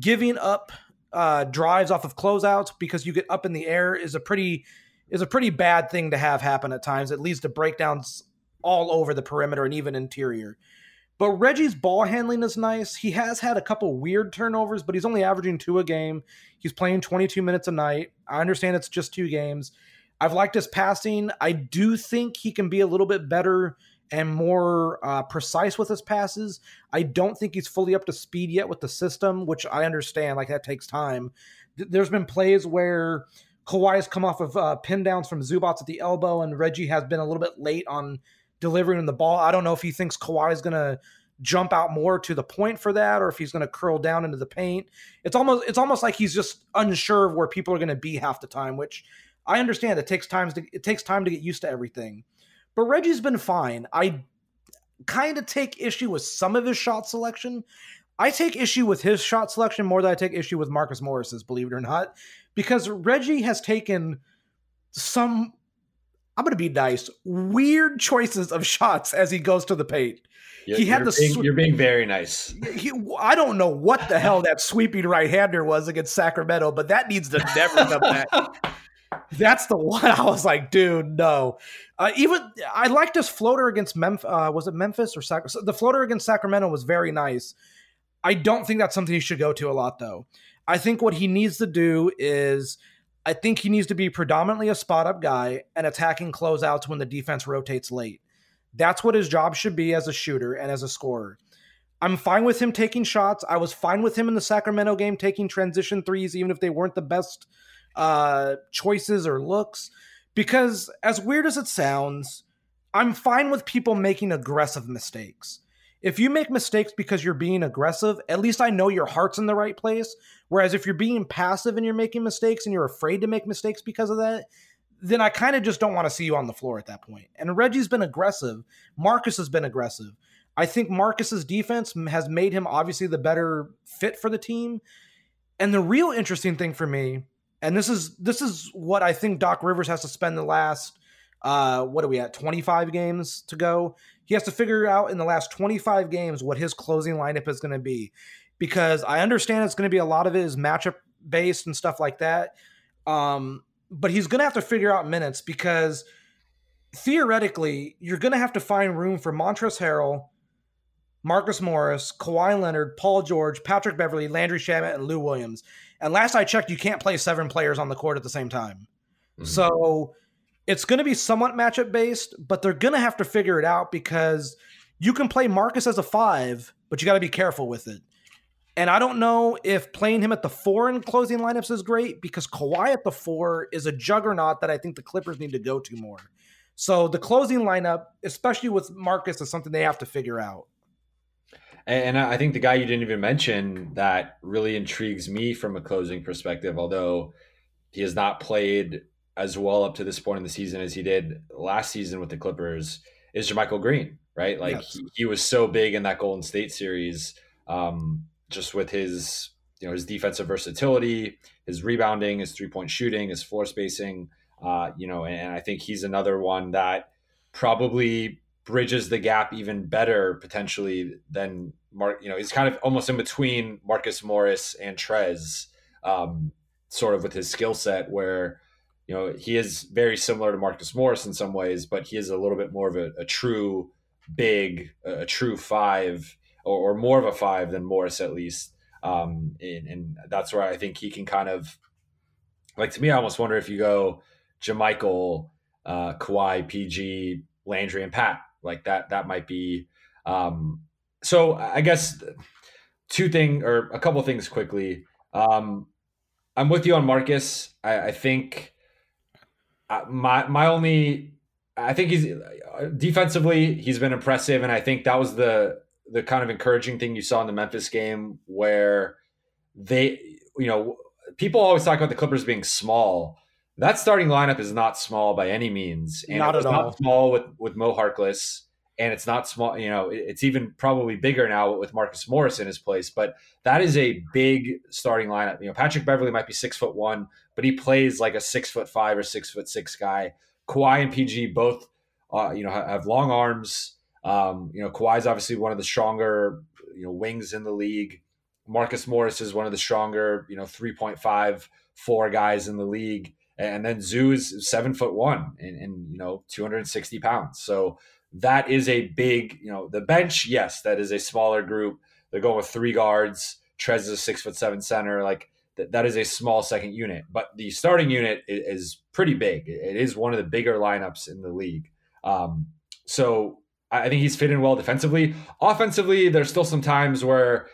giving up uh, drives off of closeouts because you get up in the air is a pretty is a pretty bad thing to have happen at times. It leads to breakdowns all over the perimeter and even interior. But Reggie's ball handling is nice. He has had a couple weird turnovers, but he's only averaging two a game. He's playing 22 minutes a night. I understand it's just two games. I've liked his passing. I do think he can be a little bit better and more uh, precise with his passes. I don't think he's fully up to speed yet with the system, which I understand. Like that takes time. There's been plays where Kawhi has come off of uh, pin downs from Zubac at the elbow, and Reggie has been a little bit late on delivering the ball. I don't know if he thinks Kawhi is going to jump out more to the point for that, or if he's going to curl down into the paint. It's almost it's almost like he's just unsure of where people are going to be half the time, which I understand. It takes time to it takes time to get used to everything. But Reggie's been fine. I kind of take issue with some of his shot selection. I take issue with his shot selection more than I take issue with Marcus Morris's, believe it or not, because Reggie has taken some I'm going to be nice, weird choices of shots as he goes to the paint. You're, he had the being, sw- you're being very nice. He, I don't know what the hell that sweeping right hander was against Sacramento, but that needs to never come back. [laughs] That's the [laughs] one I was like, dude, no. Uh, even I liked his floater against Memphis. Uh, was it Memphis or the floater against Sacramento was very nice. I don't think that's something he should go to a lot though. I think what he needs to do is I think he needs to be predominantly a spot up guy and attacking closeouts when the defense rotates late. That's what his job should be as a shooter and as a scorer. I'm fine with him taking shots. I was fine with him in the Sacramento game taking transition threes, even if they weren't the best uh, choices or looks. Because as weird as it sounds, I'm fine with people making aggressive mistakes. If you make mistakes because you're being aggressive, at least I know your heart's in the right place. Whereas if you're being passive and you're making mistakes and you're afraid to make mistakes because of that, then I kind of just don't want to see you on the floor at that point. And Reggie's been aggressive. Marcus has been aggressive. I think Marcus's defense has made him obviously the better fit for the team. And the real interesting thing for me, and this is this is what I think Doc Rivers has to spend the last uh what are we at 25 games to go. He has to figure out in the last 25 games what his closing lineup is going to be because I understand it's going to be a lot of it is matchup based and stuff like that. Um but he's going to have to figure out minutes because theoretically, you're going to have to find room for Montrezl Harrell, Marcus Morris, Kawhi Leonard, Paul George, Patrick Beverley, Landry Shamet, and Lou Williams. And last I checked, you can't play seven players on the court at the same time. Mm-hmm. So it's going to be somewhat matchup based, but they're going to have to figure it out because you can play Marcus as a five, but you got to be careful with it. And I don't know if playing him at the four in closing lineups is great because Kawhi at the four is a juggernaut that I think the Clippers need to go to more. So the closing lineup, especially with Marcus, is something they have to figure out. And I think the guy you didn't even mention that really intrigues me from a closing perspective, although he has not played as well up to this point in the season as he did last season with the Clippers, is JaMychal Green, right? Like yes. he, he, was so big in that Golden State series. Um, just with his you know his defensive versatility, his rebounding, his three point shooting, his floor spacing. Uh, you know, and I think he's another one that probably bridges the gap even better potentially than Mark. You know, he's kind of almost in between Marcus Morris and Trez, um, sort of with his skill set where. You know, he is very similar to Marcus Morris in some ways, but he is a little bit more of a, a true big, a true five or, or more of a five than Morris at least. Um, and, and, that's where I think he can kind of like to me. I almost wonder if you go JaMychal, uh, Kawhi, PG, Landry, and Pat like that. That might be. Um, so I guess two thing or a couple things quickly. Um, I'm with you on Marcus. I, I think uh, my my only I think he's defensively he's been impressive, and I think that was the the kind of encouraging thing you saw in the Memphis game where they, you know, people always talk about the Clippers being small. That starting lineup is not small by any means, and not it was not all. small with with Mo Harkless, and it's not small. You know, it's even probably bigger now with Marcus Morris in his place. But that is a big starting lineup. You know, Patrick Beverley might be six foot one, but he plays like a six foot five or six foot six guy. Kawhi and PG both, uh, you know, have long arms. Um, you know, Kawhi's obviously one of the stronger, you know, wings in the league. Marcus Morris is one of the stronger, you know, three point five four guys in the league. And then Zoo is seven foot one and, and, you know, 260 pounds. So that is a big, you know, the bench, yes, that is a smaller group. They're going with three guards. Trez is a six foot seven center. Like that, that is a small second unit, but the starting unit is, is pretty big. It is one of the bigger lineups in the league. Um, so I think he's fitting well defensively. Offensively, there's still some times where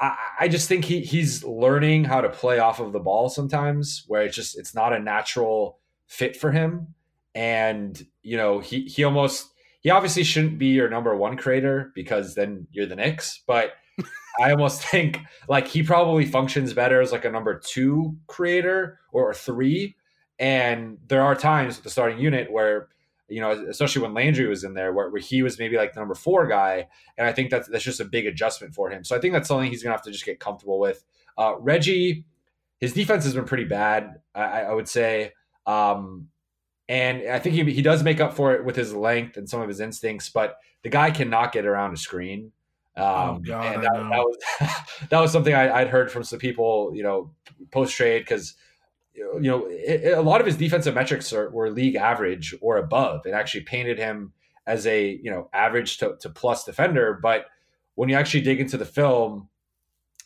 I, I just think he he's learning how to play off of the ball sometimes, where it's just it's not a natural fit for him. And you know, he he almost he obviously shouldn't be your number one creator because then you're the Knicks. But [laughs] I almost think like he probably functions better as like a number two creator or a three. And there are times with the starting unit where you know, especially when Landry was in there, where, where he was maybe like the number four guy. And I think that's, that's just a big adjustment for him. So I think that's something he's going to have to just get comfortable with. Uh, Reggie, his defense has been pretty bad, I, I would say. Um, and I think he, he does make up for it with his length and some of his instincts, but the guy cannot get around a screen. Um, oh God, and that, that, was [laughs] that was something I, would heard from some people, you know, post trade because you know, a lot of his defensive metrics are, were league average or above. It actually painted him as a you know average to, to plus defender. But when you actually dig into the film,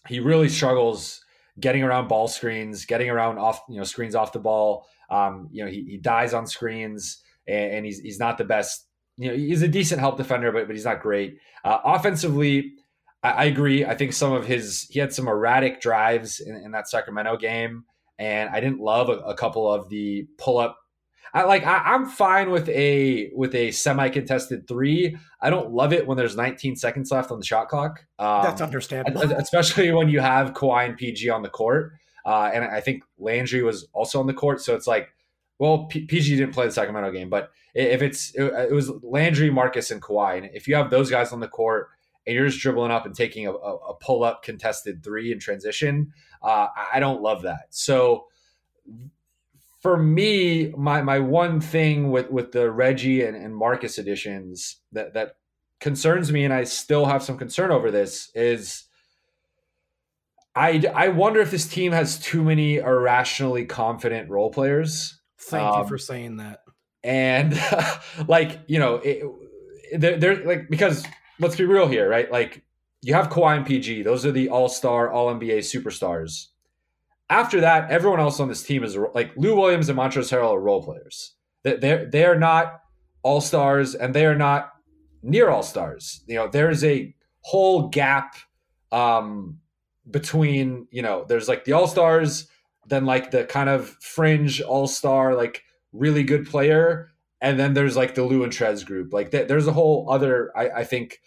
he really struggles getting around ball screens, getting around off you know screens off the ball. Um, you know, he, he dies on screens, and, and, he's he's not the best. You know, he's a decent help defender, but but he's not great. Uh, offensively, I, I, agree. I think some of his he had some erratic drives in, in that Sacramento game and I didn't love a, a couple of the pull up. I like I, am fine with a with a semi contested three. I don't love it when there's 19 seconds left on the shot clock. Um, That's understandable, especially when you have Kawhi and PG on the court. Uh, and I think Landry was also on the court, so it's like, well, P- PG didn't play the Sacramento game, but if it's it, it, was Landry, Marcus, and Kawhi, and if you have those guys on the court and you're just dribbling up and taking a, a, a pull up contested three in transition, uh, I don't love that. So for me, my my one thing with with the Reggie and, and Marcus editions that that concerns me, and I still have some concern over this is. I, I wonder if this team has too many irrationally confident role players. Thank um, you for saying that. And [laughs] like you know, it, they're, they're like because let's be real here, right? Like you have Kawhi and PG; those are the All Star, All NBA superstars. After that, everyone else on this team is like Lou Williams and Montrezl Harrell are role players. They're they are not all stars, and they are not near all stars. You know, there's a whole gap um, between you know, there's like the all stars, then like the kind of fringe all star, like really good player, and then there's like the Lou and Trez group. Like th- there's a whole other, I, I think,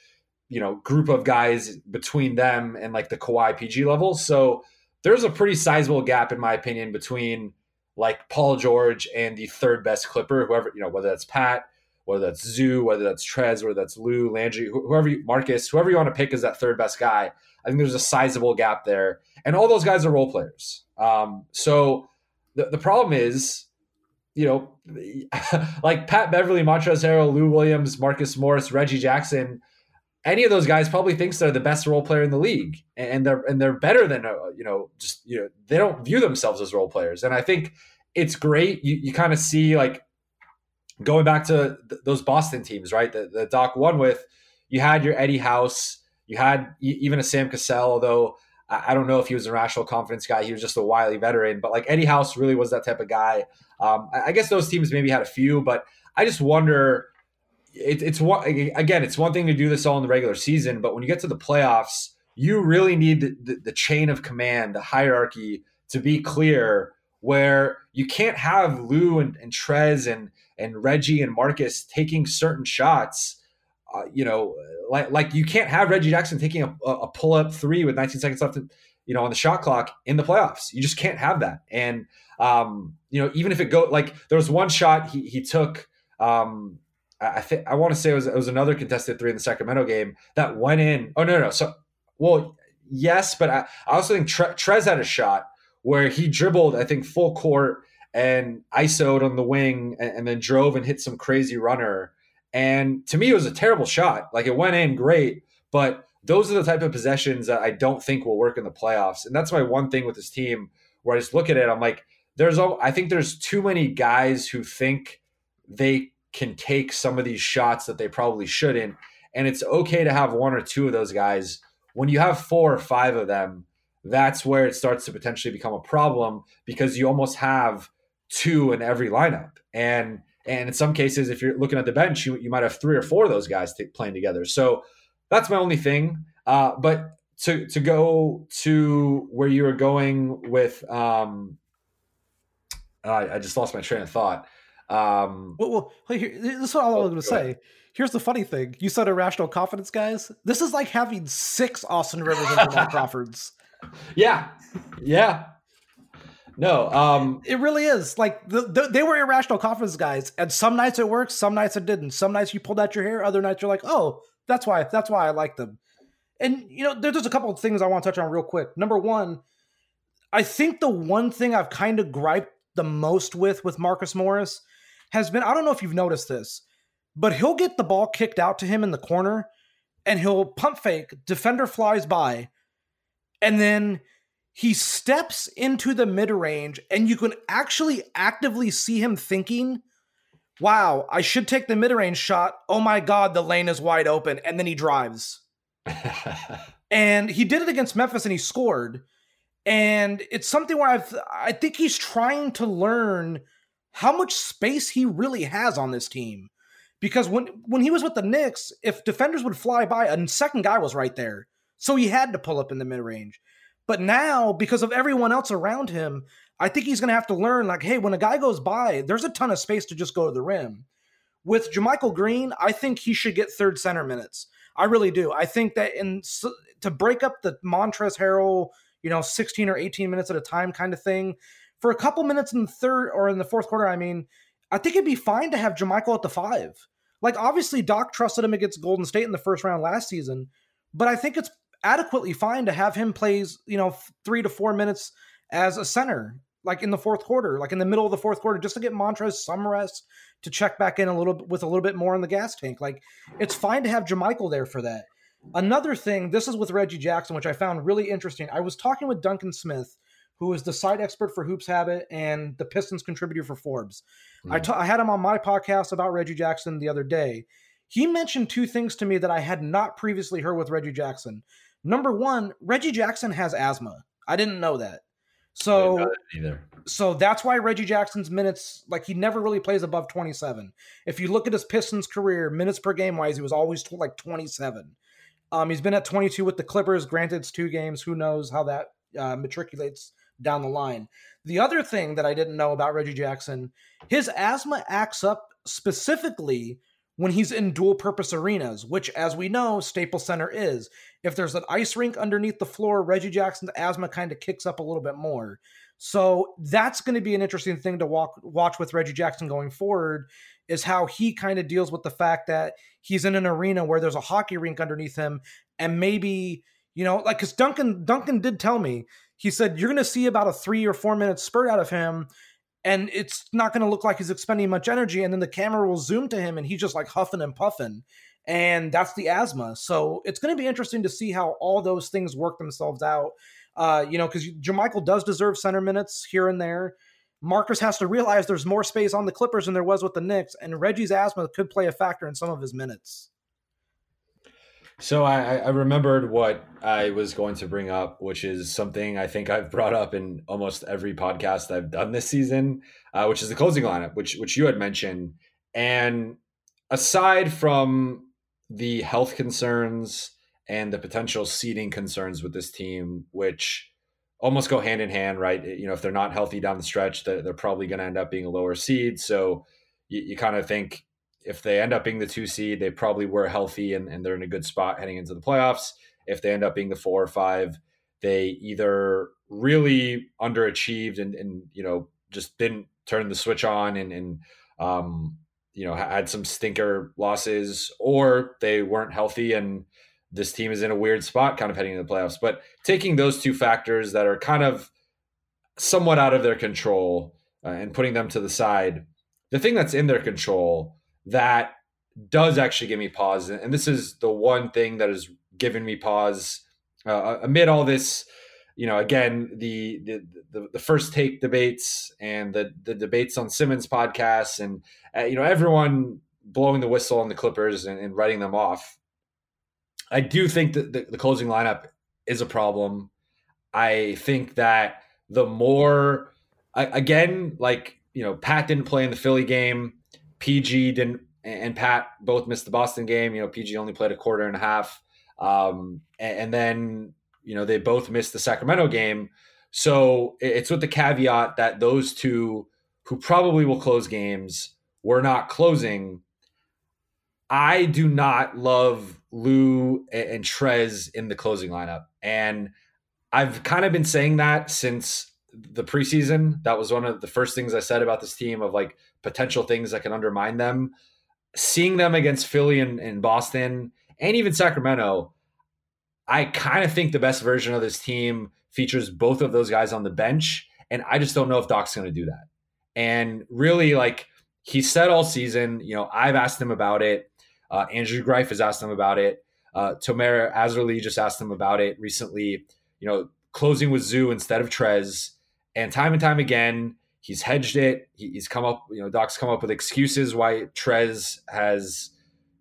you know, group of guys between them and like the Kawhi PG level. So there's a pretty sizable gap, in my opinion, between like Paul George and the third best Clipper, whoever, you know, whether that's Pat, whether that's Zoo, whether that's Trez, whether that's Lou, Landry, whoever, you, Marcus, whoever you want to pick as that third best guy. I think there's a sizable gap there. And all those guys are role players. Um, so the, the problem is, you know, [laughs] like Pat Beverley, Montrezl Harrell, Lou Williams, Marcus Morris, Reggie Jackson – any of those guys probably thinks they're the best role player in the league, and they're and they're better than uh, you know just you know they don't view themselves as role players, and I think it's great. You you kind of see like going back to th- those Boston teams, right? The Doc won with you had your Eddie House, you had even a Sam Cassell, although I don't know if he was a rational confidence guy. He was just a wily veteran, but like Eddie House really was that type of guy. Um, I guess those teams maybe had a few, but I just wonder it, it's one again. It's one thing to do this all in the regular season, but when you get to the playoffs, you really need the, the, the chain of command, the hierarchy to be clear. Where you can't have Lou and, and Trez and and Reggie and Marcus taking certain shots. Uh, you know, like like you can't have Reggie Jackson taking a, a pull up three with 19 seconds left, you know, on the shot clock in the playoffs. You just can't have that. And um, you know, even if it go like there was one shot he he took um, I think I want to say it was it was another contested three in the Sacramento game that went in. Oh no, no, so well, yes, but I, I also think Tre- Trez had a shot where he dribbled, I think, full court and ISO'd on the wing and, and then drove and hit some crazy runner. And to me, it was a terrible shot. Like it went in great, but those are the type of possessions that I don't think will work in the playoffs. And that's my one thing with this team where I just look at it, I'm like, there's all I think there's too many guys who think they can take some of these shots that they probably shouldn't. And it's okay to have one or two of those guys. When you have four or five of them, that's where it starts to potentially become a problem because you almost have two in every lineup. And and in some cases, if you're looking at the bench, you, you might have three or four of those guys t- playing together. So that's my only thing. Uh, but to to go to where you were going with, um, uh, I just lost my train of thought. Um, well, well here, this is what I was going to say. Here's the funny thing: you said irrational confidence, guys. This is like having six Austin Rivers and Jamal [laughs] Crawfords. Yeah, yeah. No, um, it really is. Like the, the, they were irrational confidence guys, and some nights it works, some nights it didn't. Some nights you pulled out your hair, other nights you're like, oh, that's why. That's why I like them. And you know, there's just a couple of things I want to touch on real quick. Number one, I think the one thing I've kind of griped the most with with Marcus Morris has been I don't know if you've noticed this, but he'll get the ball kicked out to him in the corner, and he'll pump fake. Defender flies by, and then he steps into the mid range, and you can actually actively see him thinking, wow, I should take the mid range shot. Oh my God, the lane is wide open. And then he drives. [laughs] and he did it against Memphis and he scored. And it's something where I've, I think he's trying to learn how much space he really has on this team. Because when, when he was with the Knicks, if defenders would fly by, a second guy was right there. So he had to pull up in the mid range. But now, because of everyone else around him, I think he's going to have to learn like, hey, when a guy goes by, there's a ton of space to just go to the rim. With JaMychal Green, I think he should get third center minutes. I really do. I think that in to break up the Montrezl Harrell, you know, 16 or 18 minutes at a time kind of thing, for a couple minutes in the third or in the fourth quarter, I mean, I think it'd be fine to have JaMychal at the five. Like, obviously, Doc trusted him against Golden State in the first round last season, but I think it's adequately fine to have him plays, you know, three to four minutes as a center, like in the fourth quarter, like in the middle of the fourth quarter, just to get Montrezl some rest to check back in a little bit with a little bit more in the gas tank. Like it's fine to have JaMychal there for that. Another thing, this is with Reggie Jackson, which I found really interesting. I was talking with Duncan Smith, who is the site expert for Hoops Habit and the Pistons contributor for Forbes. Mm. I, I had him on my podcast about Reggie Jackson the other day. He mentioned two things to me that I had not previously heard with Reggie Jackson. Number one, Reggie Jackson has asthma. I didn't know that. So so that's why Reggie Jackson's minutes, like he never really plays above 27. If you look at his Pistons career, minutes per game wise, he was always like 27. Um, he's been at 22 with the Clippers. Granted, it's two games. Who knows how that uh, matriculates down the line. The other thing that I didn't know about Reggie Jackson, his asthma acts up specifically when he's in dual purpose arenas, which, as we know, Staples Center is. If there's an ice rink underneath the floor, Reggie Jackson's asthma kind of kicks up a little bit more. So that's going to be an interesting thing to walk, watch with Reggie Jackson going forward is how he kind of deals with the fact that he's in an arena where there's a hockey rink underneath him and maybe you know like because duncan duncan did tell me he said you're going to see about a three or four minute spurt out of him and it's not going to look like he's expending much energy. And then the camera will zoom to him and he's just like huffing and puffing. And that's the asthma. So it's going to be interesting to see how all those things work themselves out. Uh, you know, because JaMychal does deserve center minutes here and there. Marcus has to realize there's more space on the Clippers than there was with the Knicks, and Reggie's asthma could play a factor in some of his minutes. So I, I remembered what I was going to bring up, which is something I think I've brought up in almost every podcast I've done this season, uh, which is the closing lineup, which which you had mentioned. And aside from the health concerns and the potential seeding concerns with this team, which almost go hand in hand, right? You know, if they're not healthy down the stretch, they're, they're probably going to end up being a lower seed. So you, you kind of think if they end up being the two seed, they probably were healthy and, and they're in a good spot heading into the playoffs. If they end up being the four or five, they either really underachieved and, and you know just didn't turn the switch on and, and um, you know had some stinker losses, or they weren't healthy and this team is in a weird spot, kind of heading into the playoffs. But taking those two factors that are kind of somewhat out of their control, uh, and putting them to the side, the thing that's in their control that does actually give me pause, and this is the one thing that has given me pause uh, amid all this. You know, again, the, the the the first take debates and the the debates on Simmons podcasts, and uh, you know everyone blowing the whistle on the Clippers and, and writing them off. I do think that the, the closing lineup is a problem. I think that the more again, like you know, Pat didn't play in the Philly game. PG didn't, and Pat both missed the Boston game. You know, PG only played a quarter and a half, um, and, and then you know they both missed the Sacramento game. So it's with the caveat that those two, who probably will close games, were not closing. I do not love Lou and Trez in the closing lineup, and I've kind of been saying that since the preseason. That was one of the first things I said about this team of like potential things that can undermine them. Seeing them against Philly and, and Boston and even Sacramento, I kind of think the best version of this team features both of those guys on the bench. And I just don't know if Doc's going to do that. And really, like he said all season, you know, I've asked him about it. Uh, Andrew Greif has asked him about it. Uh, Tomer Azarly just asked him about it recently. You know, closing with Zoo instead of Trez. And time and time again, he's hedged it. He's come up, you know, Doc's come up with excuses why Trez has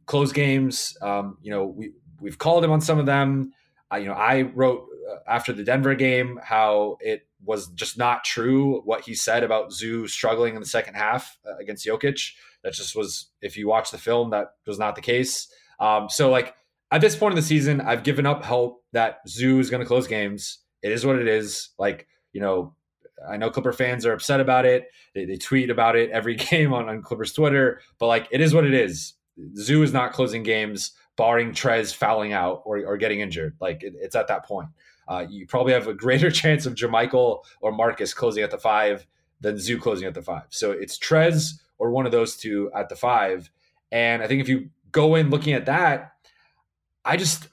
closed games. Um, you know, we we've called him on some of them. You know, I wrote uh, after the Denver game how it was just not true what he said about Zoo struggling in the second half uh, against Jokic. That just was, if you watch the film, that was not the case. Um, so, like at this point in the season, I've given up hope that Zoo is going to close games. It is what it is. Like you know, I know Clipper fans are upset about it. They, they tweet about it every [laughs] game on, on Clippers Twitter, but like it is what it is. Zoo is not closing games, barring Trez fouling out or, or getting injured. Like it, it's at that point. Uh, you probably have a greater [laughs] chance of JaMychal or Marcus closing at the five than Zoo closing at the five. So it's Trez or one of those two at the five. And I think if you go in looking at that, I just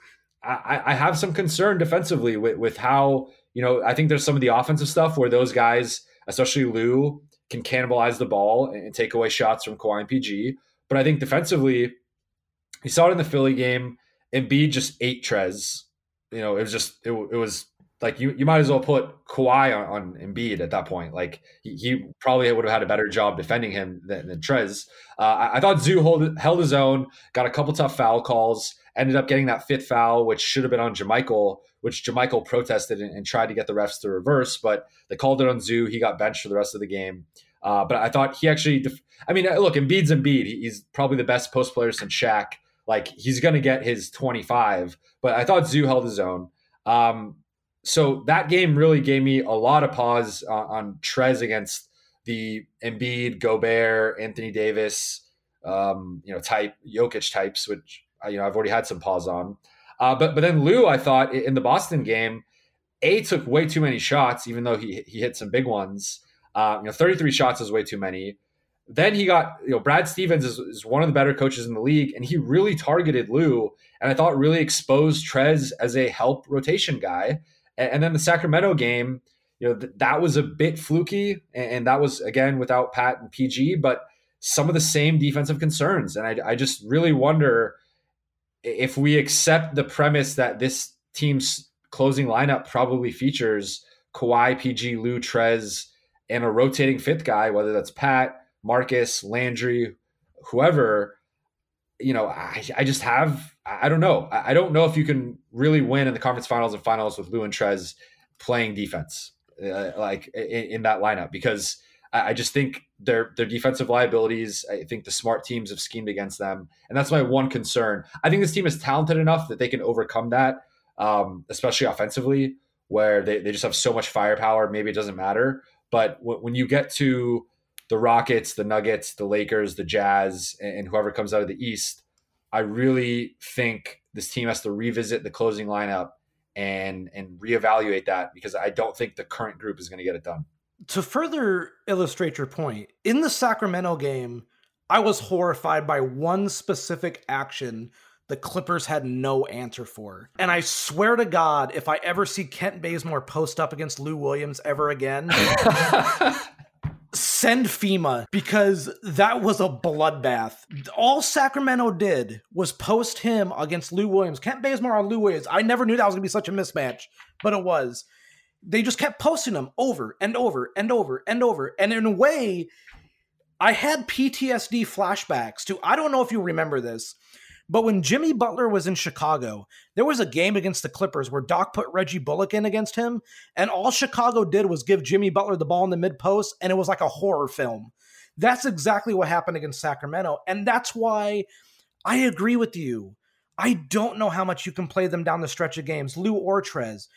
I, I have some concern defensively with, with how you know, I think there's some of the offensive stuff where those guys, especially Lou, can cannibalize the ball and, take away shots from Kawhi and PG. But I think defensively, you saw it in the Philly game. Embiid just ate Trez. You know, it was just it, it was like you you might as well put Kawhi on, on Embiid at that point. Like he, he, probably would have had a better job defending him than, than Trez. Uh, I, I, thought Zoo hold, held his own, got a couple tough foul calls, ended up getting that fifth foul, which should have been on JaMychal, which JaMychal protested and, and, tried to get the refs to reverse, but they called it on Zoo. He got benched for the rest of the game. Uh, but I thought he actually, def- I mean, look, Embiid's Embiid. He's probably the best post player since Shaq. Like he's going to get his 25, but I thought Zoo held his own. Um, so that game really gave me a lot of pause on, on Trez against the Embiid, Gobert, Anthony Davis, um, you know, type Jokic types, which you know I've already had some pause on. Uh, but but then Lou, I thought in the Boston game, a took way too many shots, even though he he hit some big ones. Uh, you know, 33 shots is way too many. Then he got, you know, Brad Stevens is, is, one of the better coaches in the league, and he really targeted Lou, and I thought really exposed Trez as a help rotation guy. And, and then the Sacramento game, you know, th- that was a bit fluky, and, and, that was again without Pat and PG, but some of the same defensive concerns, and I, I just really wonder if we accept the premise that this team's closing lineup probably features Kawhi, PG, Lou, Trez, and a rotating fifth guy, whether that's Pat, Marcus, Landry, whoever, you know, I, I just have, I don't know. I don't know if you can really win in the conference finals and finals with Lou and Trez playing defense uh, like in, in, that lineup because I, I just think their their defensive liabilities. I think the smart teams have schemed against them, and that's my one concern. I think this team is talented enough that they can overcome that, um, especially offensively, where they, they just have so much firepower. Maybe it doesn't matter, but w- when you get to the Rockets, the Nuggets, the Lakers, the Jazz, and, whoever comes out of the East, I really think this team has to revisit the closing lineup and and reevaluate that because I don't think the current group is going to get it done to further illustrate your point, in the Sacramento game, I was horrified by one specific action the Clippers had no answer for. And I swear to God, if I ever see Kent Bazemore post up against Lou Williams ever again, [laughs] send FEMA because that was a bloodbath. All Sacramento did was post him against Lou Williams. Kent Bazemore on Lou Williams. I never knew that was going to be such a mismatch, but it was. They just kept posting him over and over and over and over. And in a way, I had PTSD flashbacks to, I don't know if you remember this, but when Jimmy Butler was in Chicago, there was a game against the Clippers where Doc put Reggie Bullock in against him, and all Chicago did was give Jimmy Butler the ball in the mid post, and it was like a horror film. That's exactly what happened against Sacramento, and that's why I agree with you. I don't know how much you can play them down the stretch of games, Lou or Trez.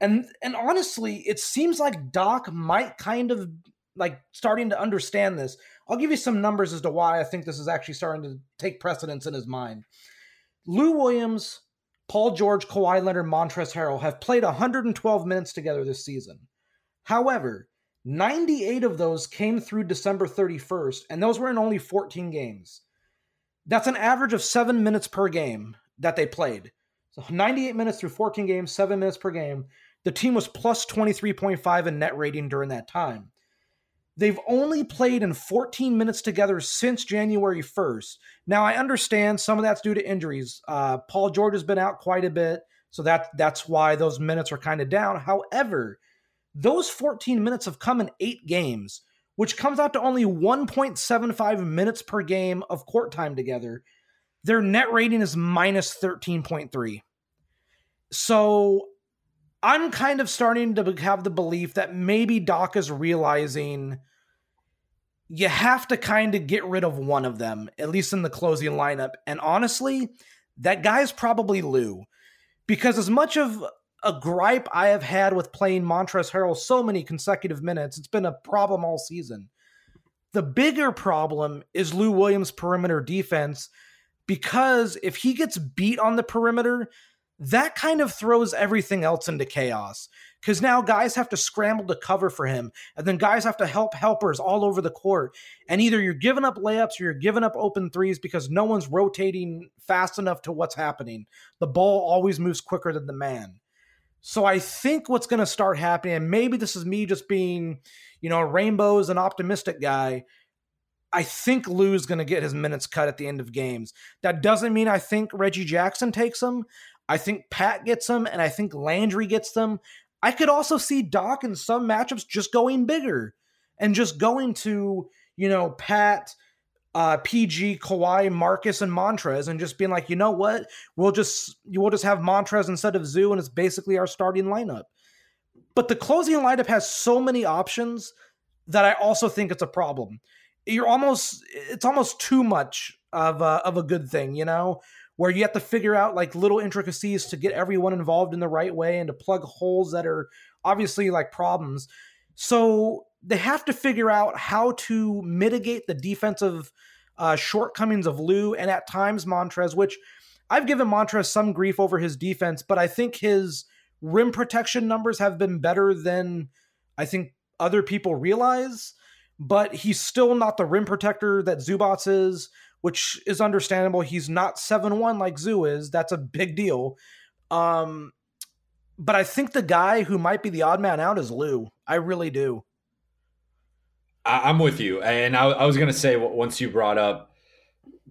And and honestly, it seems like Doc might kind of like starting to understand this. I'll give you some numbers as to why I think this is actually starting to take precedence in his mind. Lou Williams, Paul George, Kawhi Leonard, Montrezl Harrell have played 112 minutes together this season. However, 98 of those came through December 31st, and those were in only 14 games. That's an average of seven minutes per game that they played. So 98 minutes through 14 games, seven minutes per game. The team was plus 23.5 in net rating during that time. They've only played in 14 minutes together since January 1st. Now I understand some of that's due to injuries. Uh, Paul George has been out quite a bit, so that that's why those minutes are kind of down. However, those 14 minutes have come in eight games, which comes out to only 1.75 minutes per game of court time together. Their net rating is minus 13.3. So I'm kind of starting to have the belief that maybe Doc is realizing you have to kind of get rid of one of them, at least in the closing lineup. And honestly, that guy's probably Lou. Because as much of a gripe I have had with playing Montrezl Harrell so many consecutive minutes, it's been a problem all season. The bigger problem is Lou Williams' perimeter defense because if he gets beat on the perimeter, that kind of throws everything else into chaos because now guys have to scramble to cover for him and then guys have to help helpers all over the court and either you're giving up layups or you're giving up open threes because no one's rotating fast enough to what's happening the ball always moves quicker than the man so i think what's going to start happening and maybe this is me just being you know a rainbows an optimistic guy I think Lou's going to get his minutes cut at the end of games. That doesn't mean I think Reggie Jackson takes them. I think Pat gets them, and I think Landry gets them. I could also see Doc in some matchups just going bigger and just going to, you know, Pat, uh, PG, Kawhi, Marcus, and Montrez, and just being like, you know what, we'll just we'll just have Montrez instead of Zoo, and it's basically our starting lineup. But the closing lineup has so many options that I also think it's a problem. You're almost it's almost too much of a, of a good thing, you know where you have to figure out like little intricacies to get everyone involved in the right way and to plug holes that are obviously like problems. So they have to figure out how to mitigate the defensive uh, shortcomings of Lou and at times Montrez, which I've given Montrez some grief over his defense, but I think his rim protection numbers have been better than I think other people realize. But he's still not the rim protector that Zubac is which is understandable. He's not 7 1 like Zoo is. That's a big deal. Um, but I think the guy who might be the odd man out is Lou. I really do. I'm with you. And I, I was going to say, once you brought up,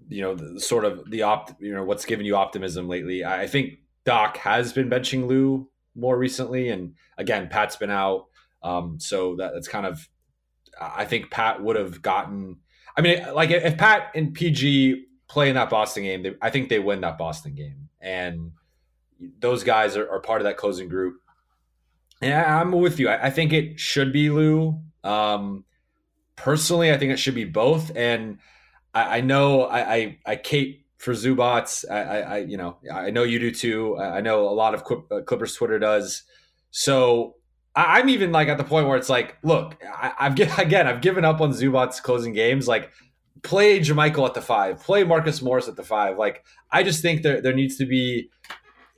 you know, the, sort of the opt, you know, what's given you optimism lately, I think Doc has been benching Lou more recently. And again, Pat's been out. Um, so that, that's kind of, I think Pat would have gotten I mean, like if Pat and PG play in that Boston game, they, I think they win that Boston game, and those guys are, are part of that closing group. And I'm with you. I, I think it should be Lou. Um, personally, I think it should be both. And I, I know I, I, I Kate for Zubac. I, I, you know, I know you do too. I know a lot of uh, Clippers Twitter does. So I, am even like at the point where it's like, look, I, have [laughs] again, I've given up on Zubac's closing games. Like, play JaMychal at the five, play Marcus Morris at the five. Like, I just think there there needs to be,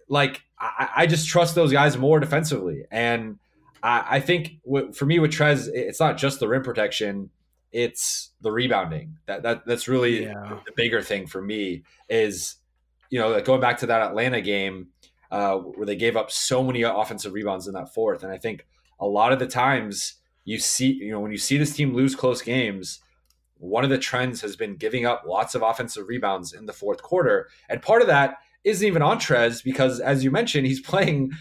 like, I, I just trust those guys more defensively, and I, I think w- for me with Trez, it's not just the rim protection, it's the rebounding. That that that's really yeah. the bigger thing for me is, you know, like going back to that Atlanta game uh, where they gave up so many offensive rebounds in that fourth. And I think a lot of the times, you see, you know, when you see this team lose close games, one of the trends has been giving up lots of offensive rebounds in the fourth quarter. And part of that isn't even on Trez because, as you mentioned, he's playing,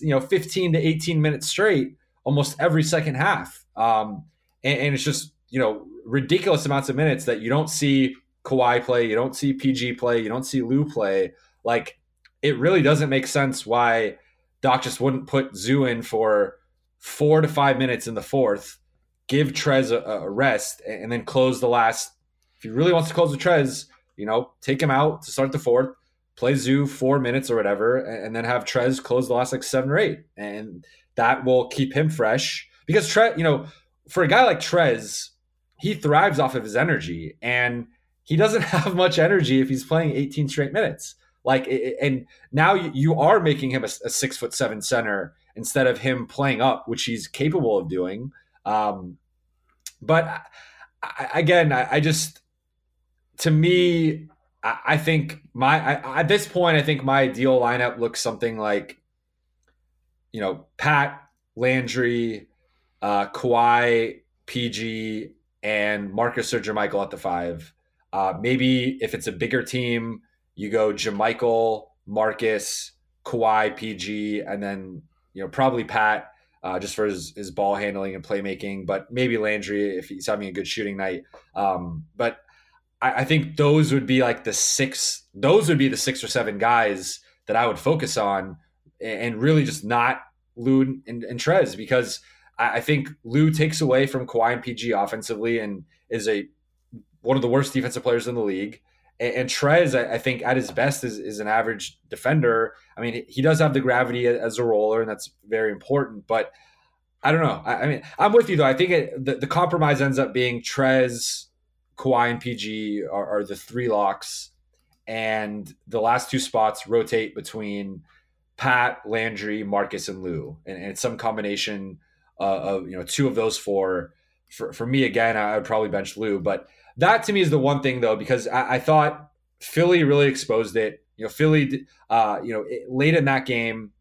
you know, 15 to 18 minutes straight almost every second half. Um, and, and it's just, you know, ridiculous amounts of minutes that you don't see Kawhi play, you don't see PG play, you don't see Lou play. Like, it really doesn't make sense why Doc just wouldn't put Zoo in for four to five minutes in the fourth, give Trez a, a rest, and then close the last. If he really wants to close the Trez, you know, take him out to start the fourth, play Zoo four minutes or whatever, and then have Trez close the last like seven or eight, and that will keep him fresh. Because Trez, you know, for a guy like Trez, he thrives off of his energy, and he doesn't [laughs] have much energy if he's playing 18 straight minutes. Like, and now you are making him a, six foot seven center instead of him playing up, which he's capable of doing. Um, but I, again, I, I, just, to me, I, I think my at this point, I think my ideal lineup looks something like, you know, Pat Landry, uh, Kawhi, PG, and Marcus or JaMychal at the five. Uh, maybe if it's a bigger team, you go JaMychal, Marcus, Kawhi, PG, and then you know probably Pat uh, just for his, his ball handling and playmaking, but maybe Landry if he's having a good shooting night. Um, but I, I, think those would be like the six; those would be the six or seven guys that I would focus on, and really just not Lou and, and Trez because I, I think Lou takes away from Kawhi and PG offensively and is a one of the worst defensive players in the league. And, and Trez, I, I, think, at his best, is, is an average defender. I mean, he does have the gravity as a roller, and that's very important. But I don't know. I, I mean, I'm with you though. I think it, the, the compromise ends up being Trez, Kawhi, and PG are, are the three locks, and the last two spots rotate between Pat, Landry, Marcus, and Lou, and, and it's some combination uh, of you know two of those four. For, for me again, I would probably bench Lou, but that to me is the one thing though, because I, I thought Philly really exposed it. You know, Philly, uh, you know, late in that game,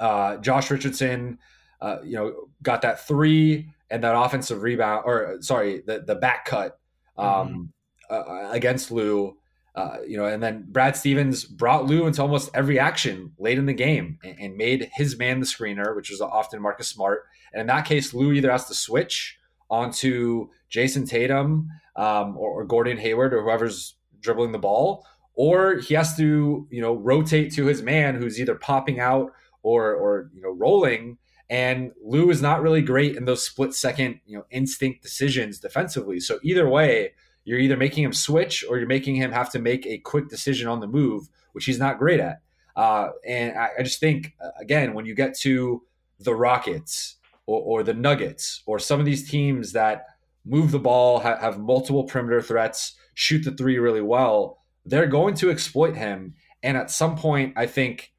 uh, Josh Richardson, uh, you know, got that three and that offensive rebound, or sorry, the the back cut um, mm-hmm. uh, against Lou. Uh, you know, and then Brad Stevens brought Lou into almost every action late in the game and, and, made his man the screener, which was often Marcus Smart. And in that case, Lou either has to switch onto Jayson Tatum um, or, or Gordon Hayward or whoever's dribbling the ball, or he has to you know rotate to his man who's either popping out or or you know rolling. And Lou is not really great in those split second you know instinct decisions defensively. So either way, you're either making him switch or you're making him have to make a quick decision on the move, which he's not great at. Uh, and I, I, just think uh, again when you get to the Rockets or, or the Nuggets or some of these teams that move the ball, ha- have multiple perimeter threats, shoot the three really well, they're going to exploit him. And at some point, I think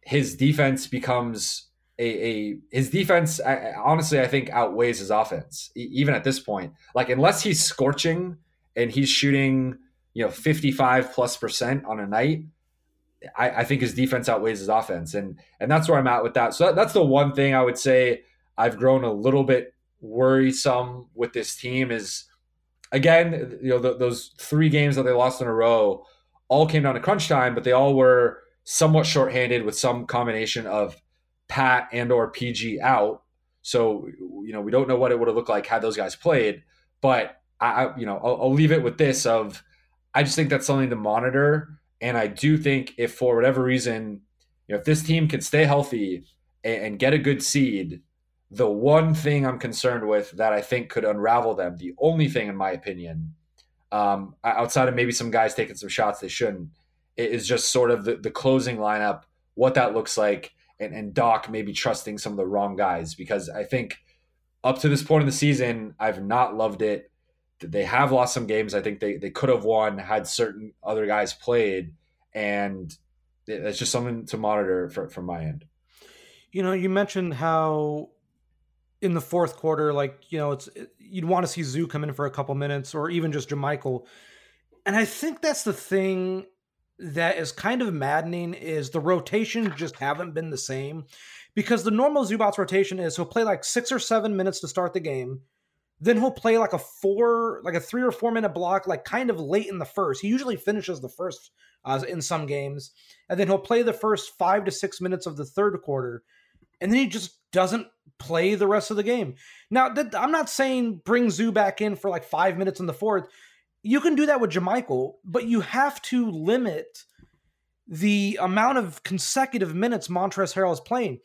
his defense becomes a, a his defense. I, honestly, I think outweighs his offense even at this point. Like unless he's scorching and he's shooting, you know, fifty five plus percent on a night. I, I, think his defense outweighs his offense, and and that's where I'm at with that. So that, that's the one thing I would say I've grown a little bit worrisome with this team is again, you know, those three games that they lost in a row all came down to crunch time, but they all were somewhat shorthanded with some combination of Pat and or PG out. So you know, we don't know what it would have looked like had those guys played. But I, you know, I'll, I'll leave it with this: of I just think that's something to monitor, and I do think if for whatever reason, you know, if this team can stay healthy and, and get a good seed, the one thing I'm concerned with that I think could unravel them, the only thing in my opinion, um, outside of maybe some guys taking some shots they shouldn't, is just sort of the, the closing lineup, what that looks like, and, and Doc maybe trusting some of the wrong guys because I think up to this point in the season, I've not loved it. They have lost some games. I think they, they could have won had certain other guys played, and it's just something to monitor for, from my end. You know, you mentioned how in the fourth quarter, like you know, it's you'd want to see Zoo come in for a couple minutes, or even just JaMychal. And I think that's the thing that is kind of maddening is the rotations just haven't been the same because the normal Zubac rotation is he'll play like six or seven minutes to start the game. Then he'll play like a four, like a three or four minute block, like kind of late in the first. He usually finishes the first uh, in some games, and then he'll play the first five to six minutes of the third quarter, and then he just doesn't play the rest of the game. Now, th- I'm not saying bring Zoo back in for like five minutes in the fourth. You can do that with JaMychal, but you have to limit the amount of consecutive minutes Montrezl Harrell is playing.